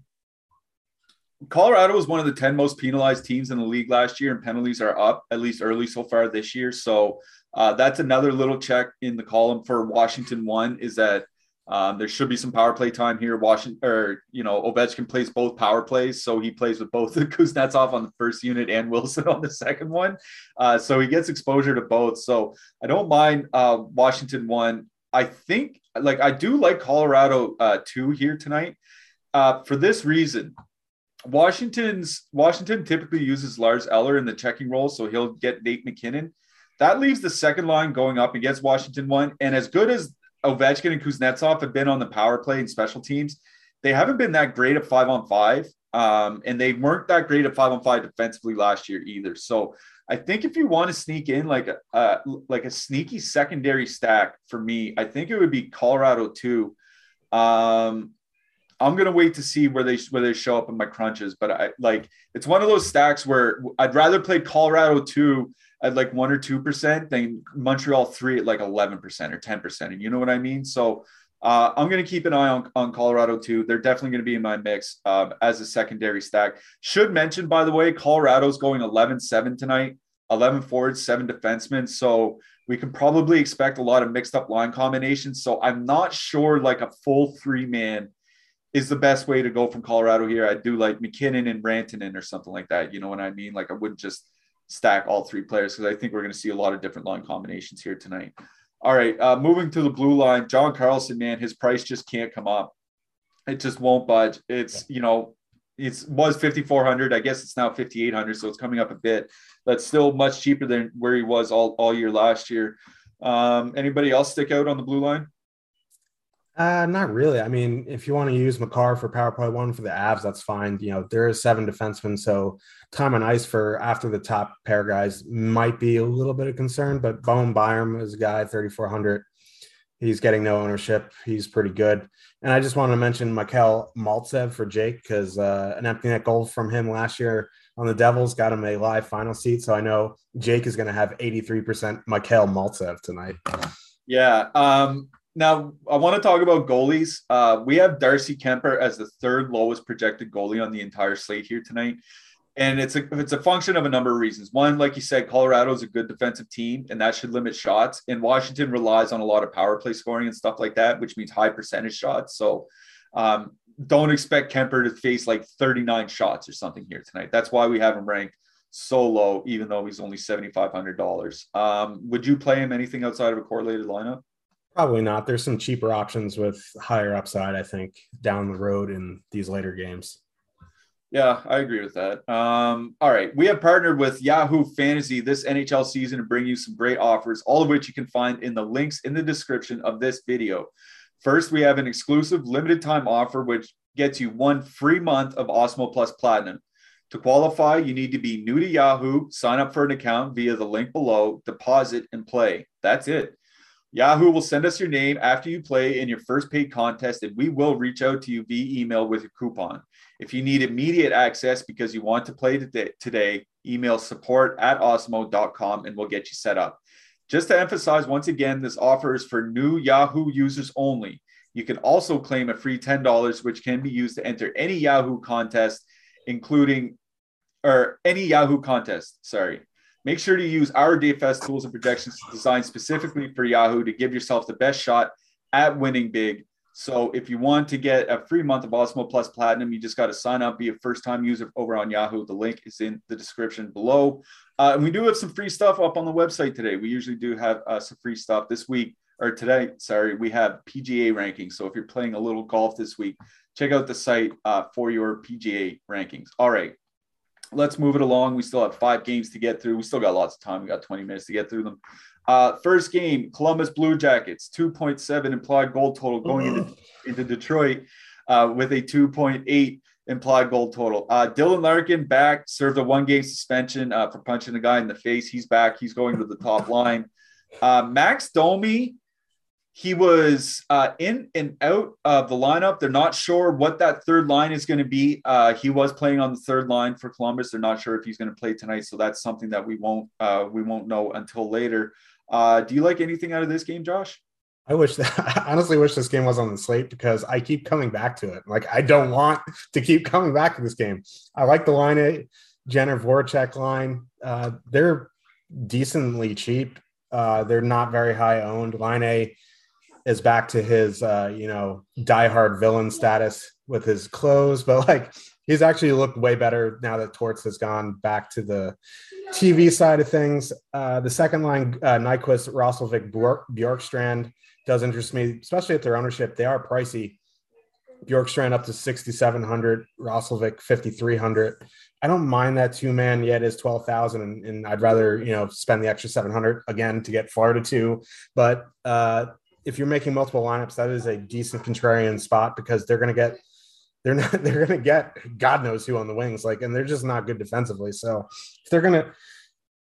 Colorado was one of the 10 most penalized teams in the league last year, and penalties are up at least early so far this year. So uh, that's another little check in the column for Washington. One is that um, there should be some power play time here. Washington, or you know, Ovechkin plays both power plays, so he plays with both the (laughs) Kuznetsov on the first unit and Wilson (laughs) on the second one. Uh, so he gets exposure to both. So I don't mind uh, Washington one. I think, like, I do like Colorado uh, two here tonight uh, for this reason. Washington's Washington typically uses Lars Eller in the checking role, so he'll get Nate MacKinnon. That leaves the second line going up against Washington one. And as good as Ovechkin and Kuznetsov have been on the power play and special teams, they haven't been that great at five on five. Um, and they weren't that great at five on five defensively last year either. So I think if you want to sneak in like a uh, like a sneaky secondary stack for me, I think it would be Colorado two. Um, I'm gonna wait to see where they where they show up in my crunches. But I like it's one of those stacks where I'd rather play Colorado two at like one or two percent than Montreal three at like eleven percent or ten percent. And you know what I mean? So uh, I'm going to keep an eye on, on Colorado too. They're definitely going to be in my mix um, as a secondary stack. Should mention, by the way, Colorado's going 11 7 tonight, 11 forwards, seven defensemen. So we can probably expect a lot of mixed up line combinations. So I'm not sure like a full three man is the best way to go from Colorado here. I'd do like MacKinnon and Rantanen or something like that. You know what I mean? Like I wouldn't just stack all three players because I think we're going to see a lot of different line combinations here tonight. All right, uh, moving to the blue line, John Carlson, man, his price just can't come up. It just won't budge. It's you know, it was 5400. I guess it's now 5800, so it's coming up a bit. That's still much cheaper than where he was all all year last year. Um, anybody else stick out on the blue line? Uh, not really. I mean, if you want to use Makar for power play one for the Avs, that's fine. You know, there is seven defensemen, so time on ice for after the top pair guys might be a little bit of concern. But Bowen Byram is a guy, 3,400. He's getting no ownership. He's pretty good. And I just want to mention Mikhail Maltsev for Jake because uh, an empty net goal from him last year on the Devils got him a live final seat. So I know Jake is going to have 83% Mikhail Maltsev tonight. Yeah. Um, now I want to talk about goalies. Uh, we have Darcy Kuemper as the third lowest projected goalie on the entire slate here tonight. And it's a it's a function of a number of reasons. One, like you said, Colorado is a good defensive team, and that should limit shots. And Washington relies on a lot of power play scoring and stuff like that, which means high percentage shots. So um, don't expect Kuemper to face like 39 shots or something here tonight. That's why we have him ranked so low, even though he's only $7,500. Um, would you play him anything outside of a correlated lineup? Probably not. There's some cheaper options with higher upside, I think, down the road in these later games. Yeah, I agree with that. Um, all right. We have partnered with Yahoo Fantasy this NHL season to bring you some great offers, all of which you can find in the links in the description of this video. First, we have an exclusive limited time offer, which gets you one free month of Awesemo Plus Platinum. To qualify, you need to be new to Yahoo, sign up for an account via the link below, deposit, and play. That's it. Yahoo will send us your name after you play in your first paid contest, and we will reach out to you via email with a coupon. If you need immediate access because you want to play today, email support at awesemo.com and we'll get you set up. Just to emphasize once again, this offer is for new Yahoo users only. You can also claim a free $10, which can be used to enter any Yahoo contest, including or any Yahoo contest. Sorry. Make sure to use our DFS tools and projections designed specifically for Yahoo to give yourself the best shot at winning big. So if you want to get a free month of Awesemo Plus Platinum, you just got to sign up, be a first time user over on Yahoo. The link is in the description below. Uh, and we do have some free stuff up on the website today. We usually do have uh, some free stuff this week or today. Sorry, we have PGA rankings. So if you're playing a little golf this week, check out the site uh, for your PGA rankings. All right let's move it along. We still have five games to get through. We still got lots of time. We got 20 minutes to get through them. Uh, first game, Columbus Blue Jackets, 2.7 implied goal total going into, into Detroit uh, with a 2.8 implied goal total. Uh, Dylan Larkin back, served a one game suspension uh, for punching a guy in the face. He's back. He's going to the top line. Uh, Max Domi he was uh, in and out of the lineup. They're not sure what that third line is going to be. Uh, he was playing on the third line for Columbus. They're not sure if he's going to play tonight, so that's something that we won't uh, we won't know until later. Uh, do you like anything out of this game, Josh? I wish that (laughs) I honestly wish this game was on the slate because I keep coming back to it. Like I don't want to keep coming back to this game. I like the Laine Jenner Voracek line. Uh, they're decently cheap. Uh, they're not very high owned. Line A is back to his uh, you know diehard villain status with his clothes, (laughs) but like he's actually looked way better now that Torts has gone back to the TV side of things. Uh, the second line, uh, Nyquist, Roslovic, Bjorkstrand does interest me, especially at their ownership. They are pricey. Bjorkstrand up to 6,700, Roslovic 5,300. I don't mind that two man yet is 12,000 and, and, I'd rather, you know, spend the extra 700 again to get Florida two. But uh, if you're making multiple lineups, that is a decent contrarian spot because they're going to get they're not (laughs) they're going to get God knows who on the wings, like, and they're just not good defensively. So if they're going to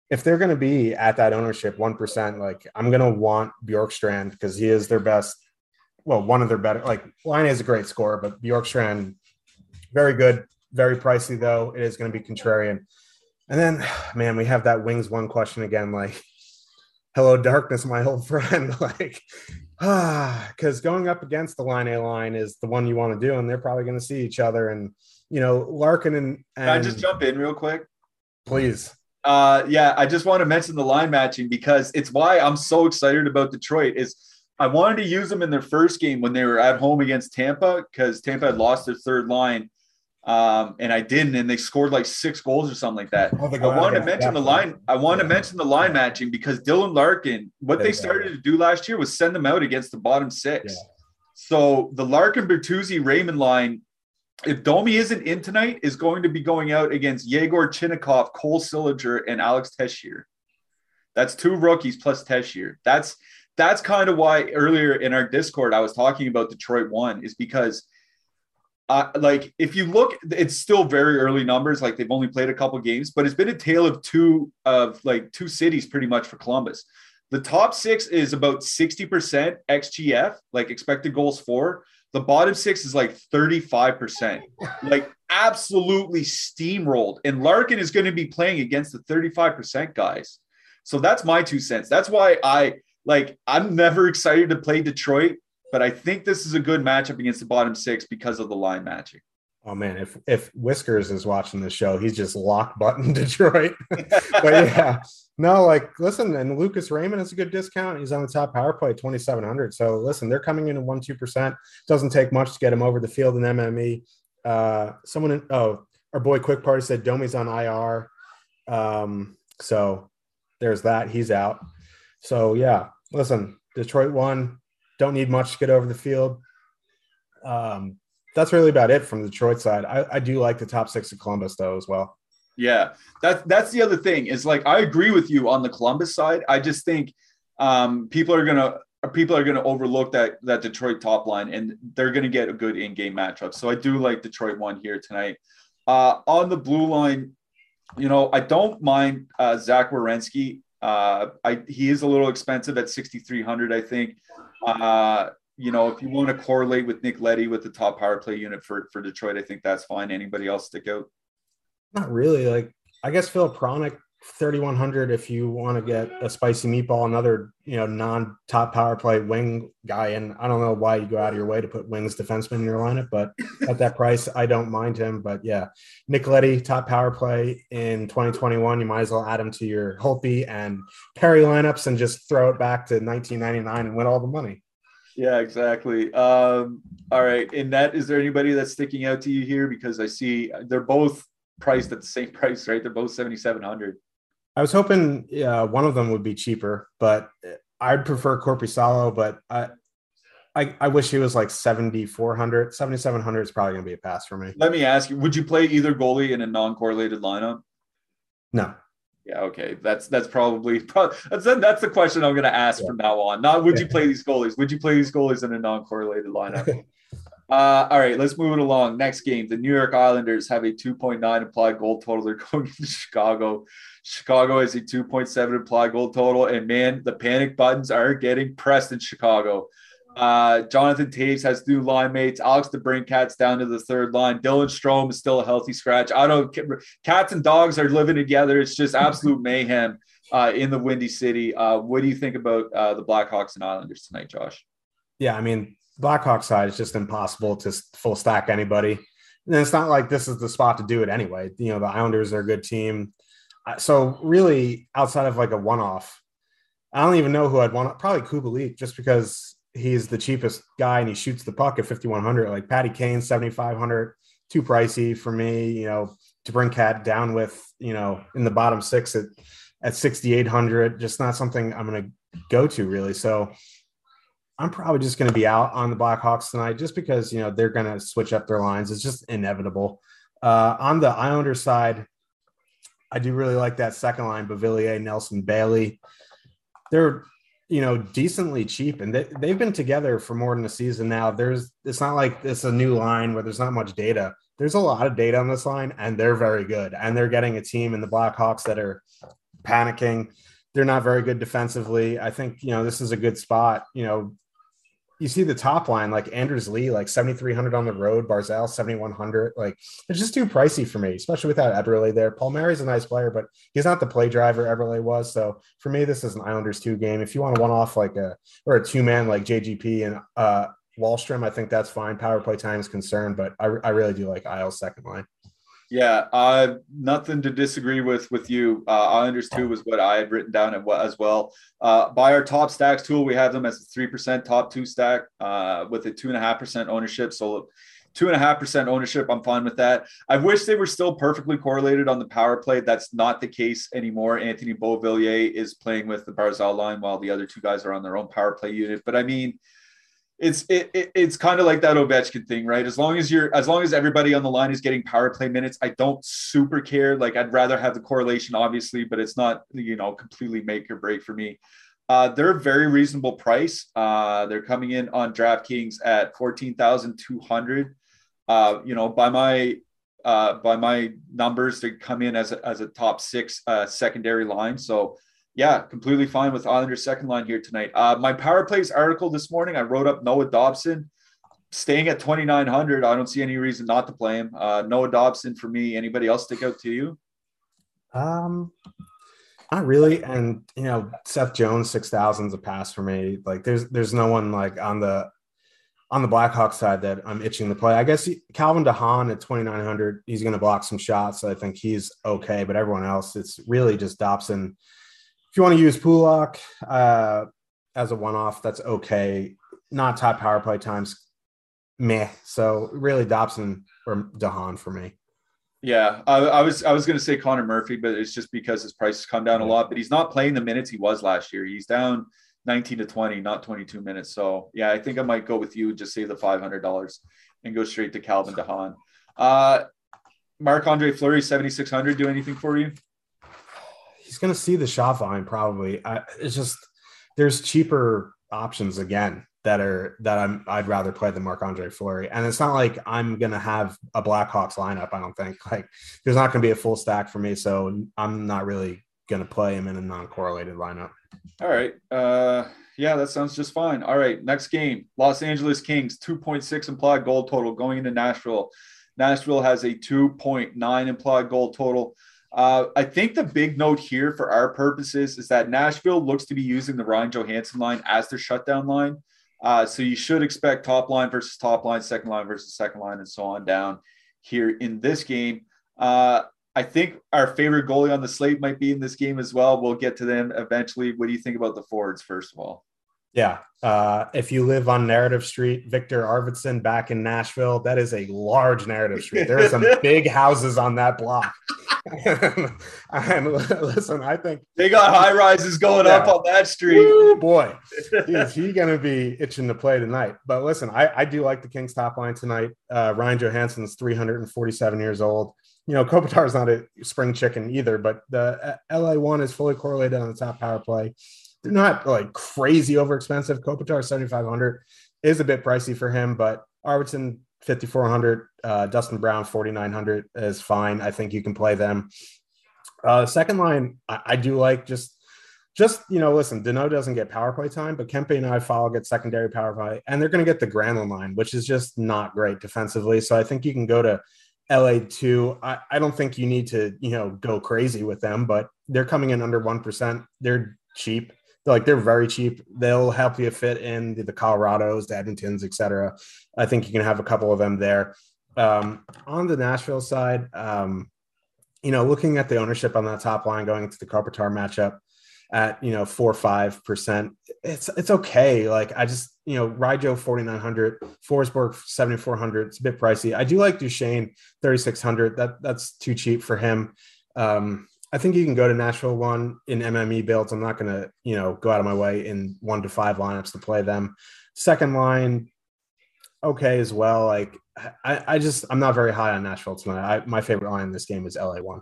if they're going to be at that ownership one percent, like I'm going to want Bjorkstrand because he is their best. Well, one of their better. Like Laine is a great scorer, but Bjorkstrand very good, very pricey though. It is going to be contrarian. And then, (sighs) man, we have that wings one question again. Like hello darkness my old (laughs) friend like ah because going up against the Laine line is the one you want to do and they're probably going to see each other and you know larkin and, and Can i just jump in real quick? Please. Uh yeah i just want to mention the line matching because it's why i'm so excited about detroit is i wanted to use them in their first game when they were at home against tampa because tampa had lost their third line um, and I didn't, and they scored like six goals or something like that. Oh, I wanted to mention the line. I wanted yeah. to mention the line matching because Dylan Larkin, what they, they started to do last year was send them out against the bottom six. Yeah. So the Larkin, Bertuzzi, Raymond line, if Domi isn't in tonight, is going to be going out against Yegor Chinakhov, Cole Sillinger, and Alex Texier. That's two rookies plus Texier. That's that's kind of why earlier in our Discord I was talking about Detroit one is because uh, like if you look, it's still very early numbers. Like they've only played a couple games, but it's been a tale of two of like two cities pretty much for Columbus. The top six is about 60% XGF, like expected goals for. The bottom six is like 35%, like absolutely steamrolled. And Larkin is going to be playing against the 35% guys. So that's my two cents. That's why I like I'm never (laughs) excited to play Detroit, but I think this is a good matchup against the bottom six because of the line matching. Oh man, if if Whiskers is watching the show, he's just lock button (laughs) Detroit. but yeah, no, like listen, and Lucas Raymond is a good discount. He's on the top power play, twenty seven hundred. So listen, they're coming in at one two percent. Doesn't take much to get him over the field in MME. Uh, someone, in, oh, our boy Quick Party said Domi's on IR. Um, so there's that. He's out. So yeah, listen, Detroit won. Don't need much to get over the field. Um, that's really about it from the Detroit side. I, I do like the top six of Columbus though as well. Yeah, that's that's the other thing is like I agree with you on the Columbus side. I just think um, people are gonna people are gonna overlook that that Detroit top line and they're gonna get a good in game matchup. So I do like Detroit one here tonight. Uh, on the blue line, you know I don't mind uh, Zach Werenski. Uh, I, he is a little expensive at 6,300, I think. Uh, you know, if you want to correlate with Nick Leddy with the top power play unit for, for Detroit, I think that's fine. Anybody else stick out? Not really. Like, I guess Filip Hronek 3100 if you want to get a spicy meatball another you know non top power play wing guy. And i don't know why you go out of your way to put wings defenseman in your lineup but (laughs) at that price i don't mind him. But yeah nicoletti top power play in 2021 you might as well add him to your holpi and perry lineups and just throw it back to 1999 and win all the money. Yeah exactly. Um, all right. And that is there anybody that's sticking out to you here? Because i see they're both priced at the same (laughs) price right? They're both 7700 I was hoping uh, one of them would be cheaper, but I'd prefer Korpisalo, but I, I, I wish he was like 7,400. 7,700 is probably going to be a pass for me. Let me ask you, would you play either goalie in a non-correlated lineup? No. Yeah, okay. That's that's probably, probably that's that's the question I'm going to ask yeah. from now on. Not would you play these goalies? Would you play these goalies in a non-correlated (laughs) lineup? Uh, all right, let's move it along. Next game, the New York Islanders have a 2.9 implied goal total. They're (laughs) going to Chicago. Chicago has a 2.7 implied goal total, and man, the panic buttons are getting pressed in Chicago. Uh, Jonathan Toews has new line mates. Alex DeBrincat's down to the third line. Dylan Strome is still a healthy scratch. I don't. Cats and dogs are living together. It's just absolute (laughs) mayhem uh, in the Windy City. Uh, what do you think about uh, the Blackhawks and Islanders tonight, Josh? Yeah, I mean, Blackhawks side is just impossible to full stack anybody. And it's not like this is the spot to do it anyway. You know, the Islanders are a good team. So really, outside of like a one-off, I don't even know who I'd want. Probably Kubalik, just because he's the cheapest guy and he shoots the puck at 5100 like patty kane 7500 too pricey for me you know DeBrincat down with you know in the bottom six at at 6800 just not something i'm going to go to really so i'm probably just going to be out on the blackhawks tonight just because you know they're going to switch up their lines it's just inevitable uh, on the islander side i do really like that second line Beauvillier, nelson bailey they're you know, decently cheap, and they, they've been together for more than a season now. There's, it's not like it's a new line where there's not much data. There's a lot of data on this line, and they're very good. And they're getting a team in the Blackhawks that are panicking. They're not very good defensively. I think you know this is a good spot. You know, you see the top line like Anders Lee, like 7,300 on the road, Barzal 7,100. Like it's just too pricey for me, especially without Eberle there. Paul Palmieri's a nice player, but he's not the play driver Eberle was. So for me, this is an Islanders two game. If you want a one off like a or a two man like JGP and uh, Wahlstrom, I think that's fine. Power play time is concerned, but I, I really do like Isles second line. Yeah, uh, nothing to disagree with with you. Uh, Islanders two was what I had written down as well. Uh, by our top stacks tool, we have them as a three percent top two stack uh, with a two and a half percent ownership. So two and a half percent ownership, I'm fine with that. I wish they were still perfectly correlated on the power play. That's not the case anymore. Anthony Beauvillier is playing with the Barzal line while the other two guys are on their own power play unit. But I mean it's it, it, it's kind of like that Ovechkin thing, right? As long as you're as long as everybody on the line is getting power play minutes, I don't super care. Like I'd rather have the correlation, obviously, but it's not you know completely make or break for me. Uh, they're a very reasonable price. Uh, they're coming in on DraftKings at fourteen thousand two hundred. Uh, you know, by my uh, by my numbers, they come in as a, as a top six uh, secondary line. So yeah, completely fine with Islanders second line here tonight. Uh, my power plays article this morning, I wrote up Noah Dobson staying at 2,900. I don't see any reason not to play him. Uh, Noah Dobson for me. Anybody else stick out to you? Um, Not really, and you know Seth Jones six thousand's a pass for me. Like there's there's no one like on the on the Blackhawks side that I'm itching to play. I guess he, Calvin DeHaan at 2,900, he's going to block some shots. So I think he's okay, but everyone else, it's really just Dobson. If you want to use Pulock uh, as a one off, that's okay. Not top power play times, meh. So really Dobson or DeHaan for me. Yeah, I, I, was I was going to say Connor Murphy, but it's just because his price has come down a lot. But he's not playing the minutes he was last year. He's down 19 to 20, not 22 minutes. So yeah, I think I might go with you. Just save the $500 and go straight to Calvin DeHaan. Uh, Marc Andre Fleury 7600. Do anything for you? He's going to see the shot volume probably. I, it's just there's cheaper options again that are that I'm I'd rather play than Marc Andre Fleury. And it's not like I'm gonna have a Blackhawks lineup. I don't think (laughs) like there's not gonna be a full stack for me, so I'm not really gonna play him in a non-correlated lineup. All right. Uh yeah, that sounds just fine. All right, next game. Los Angeles Kings, 2.6 implied goal total going into Nashville. Nashville has a 2.9 implied goal total. Uh, I think the big note here for our purposes is that Nashville looks to be using the Ryan Johansen line as their shutdown line. Uh, so you should expect top line versus top line, second line versus second line, and so on down here in this game. Uh, I think our favorite goalie on the slate might be in this game as well. We'll get to them eventually. What do you think about the forwards, first of all? Yeah. Uh, if you live on Narrative Street, Viktor Arvidsson back in Nashville, that is a large Narrative Street. There are some (laughs) big houses on that block. (laughs) and, listen, I think they got high rises going yeah. up on that street. Woo, boy, (laughs) is he going to be itching to play tonight? But listen, I, I do like the Kings top line tonight. Uh, Ryan Johansen's 347 years old. You know, Kopitar is not a spring chicken either, but the uh, LA one is fully correlated on the top power play. They're not like crazy over expensive. Kopitar 7,500 is a bit pricey for him, but Arvidsson 5400 uh, dustin brown 4900 is fine i think you can play them uh, second line I, I, do like just just you know listen Danault doesn't get power play time but kempe and Iafallo get secondary power play and they're going to get the Granlund line which is just not great defensively so i think you can go to la2 I, I don't think you need to you know go crazy with them but they're coming in under 1% they're cheap They're like they're very cheap. They'll help you fit in the, the Colorados, the Edmontons, etc. I think you can have a couple of them there. Um, on the Nashville side, um, you know, looking at the ownership on that top line going into the Kopitar matchup at you know four five percent, it's it's okay. Like I just you know Rijo forty nine hundred, Forsberg seventy four hundred. It's a bit pricey. I do like six hundred. That that's too cheap for him. Um, I think you can go to Nashville one in MME builds. I'm not going to, you know, go out of my way in one to five lineups to play them. Second line, okay as well. Like I, I just I'm not very high on Nashville tonight. I, my favorite line in this game is LA one.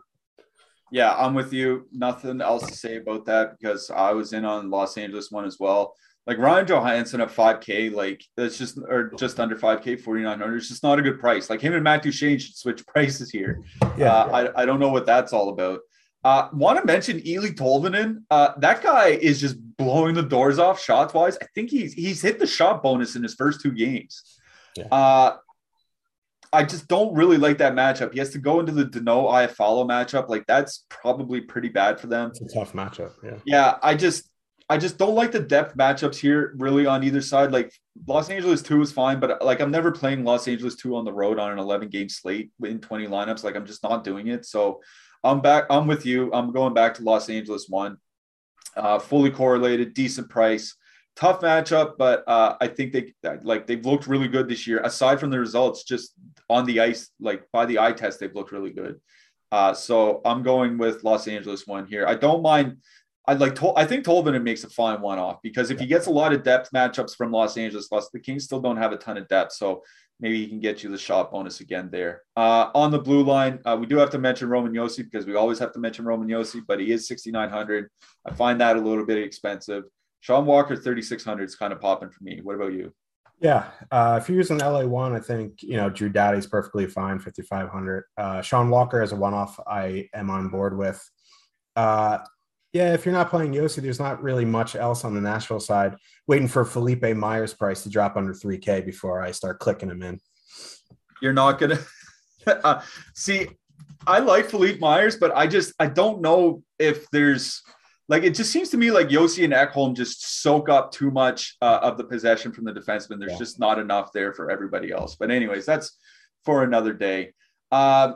Yeah, I'm with you. Nothing else to say about that because I was in on Los Angeles one as well. Like Ryan Johansen at 5K, like that's just or just under 5K, 4900. It's just not a good price. Like him and Matt Duchene should switch (laughs) prices here. Yeah, uh, I, I don't know what that's all about. Uh, Want to mention Eeli Tolvanen? Uh, that guy is just blowing the doors off shots wise. I think he's he's hit the shot bonus in his first two games. Yeah. Uh, I just don't really like that matchup. He has to go into the Danault Iafallo matchup. Like that's probably pretty bad for them. It's a tough matchup. Yeah. Yeah. I just I just don't like the depth matchups here really on either side. Like Los Angeles 2 is fine, but like I'm never playing Los Angeles 2 on the road on an 11 game slate in 20 lineups. Like I'm just not doing it. So I'm back. I'm with you. I'm going back to Los Angeles one. Uh, fully correlated, decent price, tough matchup, but uh, I think they like they've looked really good this year. Aside from the results, just on the ice, like by the eye test, they've looked really good. Uh, so I'm going with Los Angeles one here. I don't mind. I like. I think Tolvanen makes a fine one off because if he gets a lot of depth matchups from Los Angeles, plus the Kings still don't have a ton of depth. So maybe he can get you the shot bonus again there. Uh, on the blue line, uh, we do have to mention Roman Josi because we always have to mention Roman Josi, but he is 6,900. I find that a little bit expensive. Sean Walker, 3,600 is kind of popping for me. What about you? Yeah, uh, if you're using LA one, I think you know Drew Doughty's perfectly fine, 5,500. Uh, Sean Walker as a one-off, I am on board with. Yeah, if you're not playing Josi, there's not really much else on the Nashville side. Waiting for Philippe Myers' price to drop under 3K before I start clicking him in. You're not gonna (laughs) uh, see. I like Philippe Myers, but I just I don't know if there's like it just seems to me like Josi and Ekholm just soak up too much uh, of the possession from the defenseman. There's yeah. just not enough there for everybody else. But anyways, that's for another day. Uh,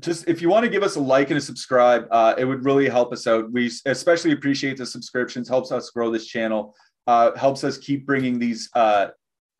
just if you want to give us a like and a subscribe, uh, it would really help us out. We especially appreciate the subscriptions. Helps us grow this channel. Uh, helps us keep bringing these uh,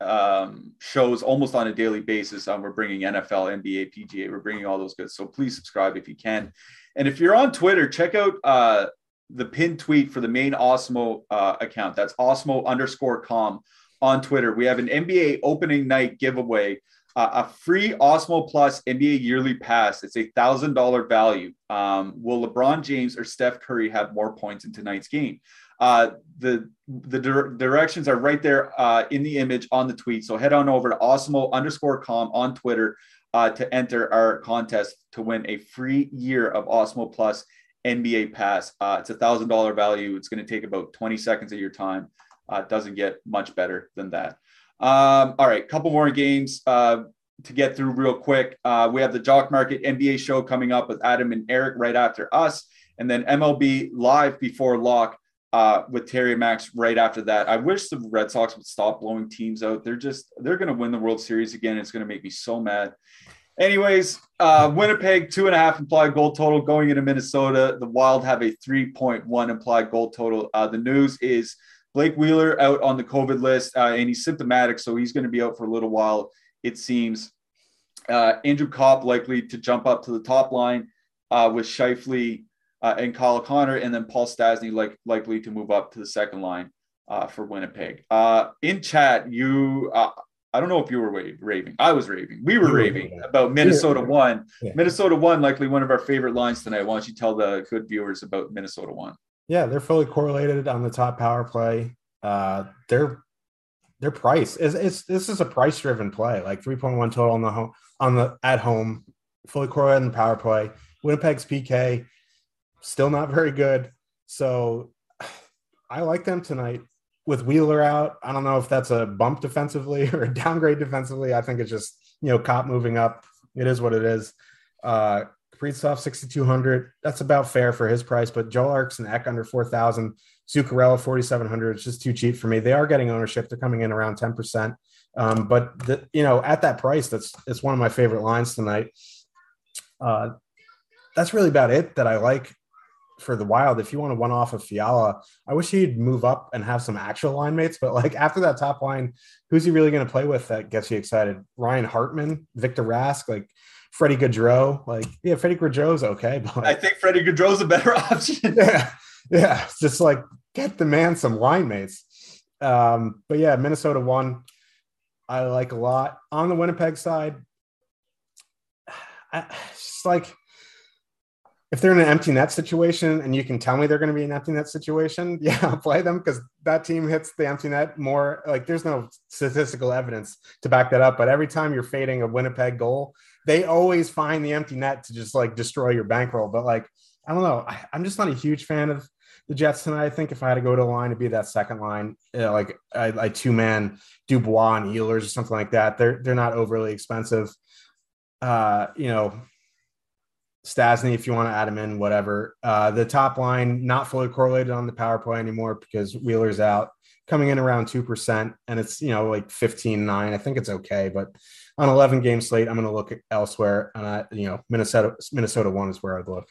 um, shows almost on a daily basis. Um, we're bringing NFL, NBA, PGA. We're bringing all those good. So please subscribe if you can. And if you're on Twitter, check out uh, the pinned tweet for the main Awesemo uh, account. That's Awesemo underscore com on Twitter. We have an NBA opening night giveaway, a free Awesemo Plus NBA yearly pass. It's a thousand dollar value. Um, will LeBron James or Steph Curry have more points in tonight's game? Uh, the the dir- directions are right there uh, in the image on the tweet. So head on over to Awesemo underscore com on Twitter uh, to enter our contest to win a free year of Awesemo Plus NBA Pass. Uh, it's a thousand dollar value. It's going to take about 20 seconds of your time. Uh, doesn't get much better than that. Um, all right, couple more games uh, to get through real quick. Uh, we have the Jock Market NBA show coming up with Adam and Eric right after us, and then MLB live before lock uh, with Terry Max right after that. I wish the Red Sox would stop blowing teams out. They're just they're going to win the World Series again. It's going to make me so mad. Anyways, uh, Winnipeg, two and a half implied goal total going into Minnesota. The Wild have a 3.1 implied goal total. Uh, the news is Blake Wheeler out on the COVID list, uh, and he's symptomatic, so he's going to be out for a little while, it seems. Uh, Andrew Copp likely to jump up to the top line uh, with Scheifele uh, and Kyle Connor, and then Paul Stastny like, likely to move up to the second line for Winnipeg. in chat, you I don't know if you were raving. I was raving. We were raving about Minnesota one. Yeah. Minnesota one, likely one of our favorite lines tonight. Why don't you tell the good viewers about Minnesota one? Yeah, they're fully correlated on the top power play. Uh, their their price is it's this is a price driven play, like 3.1 total on the home on the at home, fully correlated in the power play. Winnipeg's PK still not very good. So I like them tonight with Wheeler out, I don't know if that's a bump defensively (laughs) or a downgrade defensively. I think it's just, you know, Copp moving up. It is what it is. Uh, Kaprizov 6,200. That's about fair for his price, but Joel Eriksson Ek under 4,000. Zuccarello 4,700. It's just too cheap for me. They are getting ownership. They're coming in around 10%. Um, but, the, you know, at that price, that's it's one of my favorite lines tonight. Uh, that's really about it that I like for the Wild, if you want to one off of Fiala, I wish he'd move up and have some actual line mates. But like after that top line, who's he really going to play with that gets you excited? Ryan Hartman, Victor Rask, like Freddie Gaudreau. Like, yeah, Freddie Gaudreau's okay. (laughs) But like, I think Freddie Gaudreau's a better (laughs) option. (laughs) yeah. Yeah. It's just like get the man some line mates. Um, but yeah, Minnesota won. I like a lot. On the Winnipeg side, (sighs) I, it's like if they're in an empty net situation and you can tell me they're going to be an empty net situation, yeah, I'll play them because that team hits the empty net more. Like there's no statistical evidence to back that up. But every time you're fading a Winnipeg goal, they always find the empty net to just like destroy your bankroll. But like, I don't know. I, am just not a huge fan of the Jets tonight. I think if I had to go to a line, it'd be that second line, you know, like a, a two man Dubois and Ehlers or something like that. They're they're not overly expensive. Uh, you know, Stastny, if you want to add him in, whatever. Uh, the top line not fully correlated on the power play anymore because Wheeler's out, coming in around two percent, and it's you know like 15-9. I think it's okay, but on 11 game slate, I'm going to look elsewhere, and I, you know Minnesota Minnesota one is where I'd look.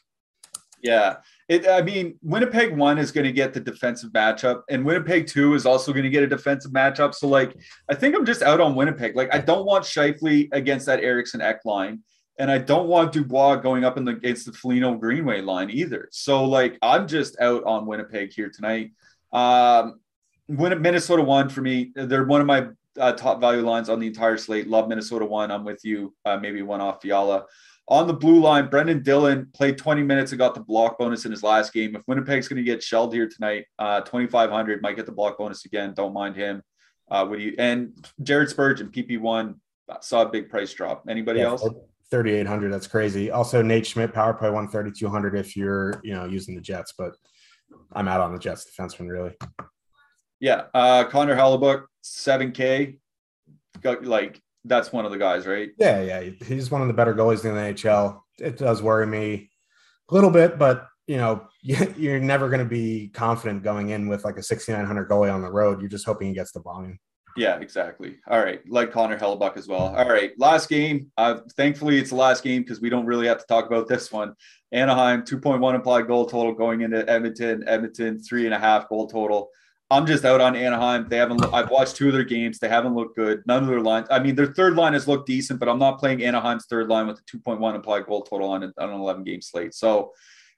Yeah, it. I mean, Winnipeg one is going to get the defensive matchup, and Winnipeg two is also going to get a defensive matchup. So like, I think I'm just out on Winnipeg. Like, I don't want Scheifele against that Eriksson Ek line and I don't want Dubois going up in the against the Foligno Greenway line either. So like I'm just out on Winnipeg here tonight. Um, Minnesota one for me. They're one of my uh, top value lines on the entire slate. Love Minnesota one. I'm with you. Uh, maybe one off Fiala. On the blue line, Brendan Dillon played 20 minutes and got the block bonus in his last game. If Winnipeg's going to get shelled here tonight, uh, 2,500 might get the block bonus again. Don't mind him. Uh, would you? And Jared Spurgeon, PP one, saw a big price drop. Anybody yeah, else? 3800 that's crazy also nate schmidt power play 1 3200 if you're you know using the jets but i'm out on the jets defenseman really yeah uh connor hellebuyck 7k got like that's one of the guys right yeah yeah he's one of the better goalies in the nhl it does worry me a little bit but you know, (laughs) you're never going to be confident going in with like a 6,900 goalie on the road. You're just hoping he gets the volume. Yeah, exactly. All right. Like Connor Hellebuyck as well. All right. Last game. Uh, thankfully, it's the last game because we don't really have to talk about this one. Anaheim, 2.1 implied goal total going into Edmonton. Edmonton, three and a half goal total. I'm just out on Anaheim. They haven't. I've watched two of their games. They haven't looked good. None of their lines. I mean, their third line has looked decent, but I'm not playing Anaheim's third line with a 2.1 implied goal total on, on an 11 game slate. So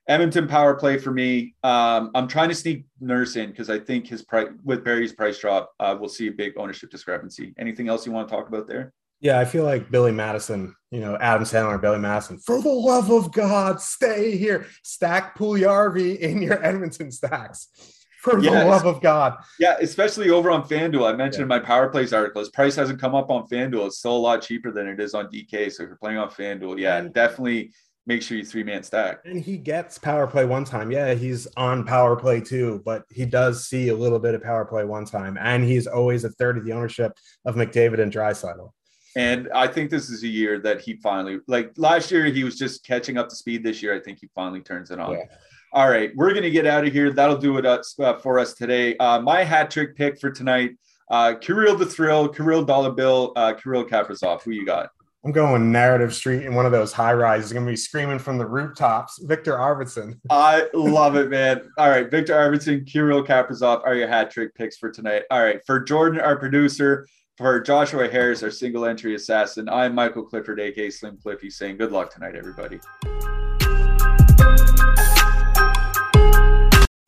Edmonton power play for me. Um, I'm trying to sneak Nurse in because I think his price with Barrie's price drop, uh, we'll see a big ownership discrepancy. Anything else you want to talk about there? Yeah, I feel like Billy Madison, you know, Adam Sandler, Billy Madison, for the love of God, stay here. Stack Puljujarvi in your Edmonton stacks. For the love of God. Yeah, especially over on FanDuel. I mentioned yeah. in my Power Plays article, his price hasn't come up on FanDuel. It's still a lot cheaper than it is on DK. So if you're playing on FanDuel, yeah, definitely make sure you three man stack. And he gets power play one time. Yeah, he's on power play too, but he does see a little bit of power play one time. And he's always a third of the ownership of McDavid and Draisaitl. And I think this is a year that he finally, like last year, he was just catching up to speed. This year, I think he finally turns it on. Yeah. All right, we're going to get out of here. That'll do it uh, for us today. Uh, my hat trick pick for tonight uh, Kirill the Thrill, Kirill Dollar Bill, uh, Kirill Kaprizov. Who you got? I'm going narrative street in one of those high rises. Going to be screaming from the rooftops. Viktor Arvidsson. (laughs) I love it, man. All right, Viktor Arvidsson, Kirill Kaprizov are your hat trick picks for tonight. All right, for Jordan, our producer, for Joshua Harris, our single entry assassin. I'm Michael Clifford, aka Slim Cliffy, saying good luck tonight, everybody.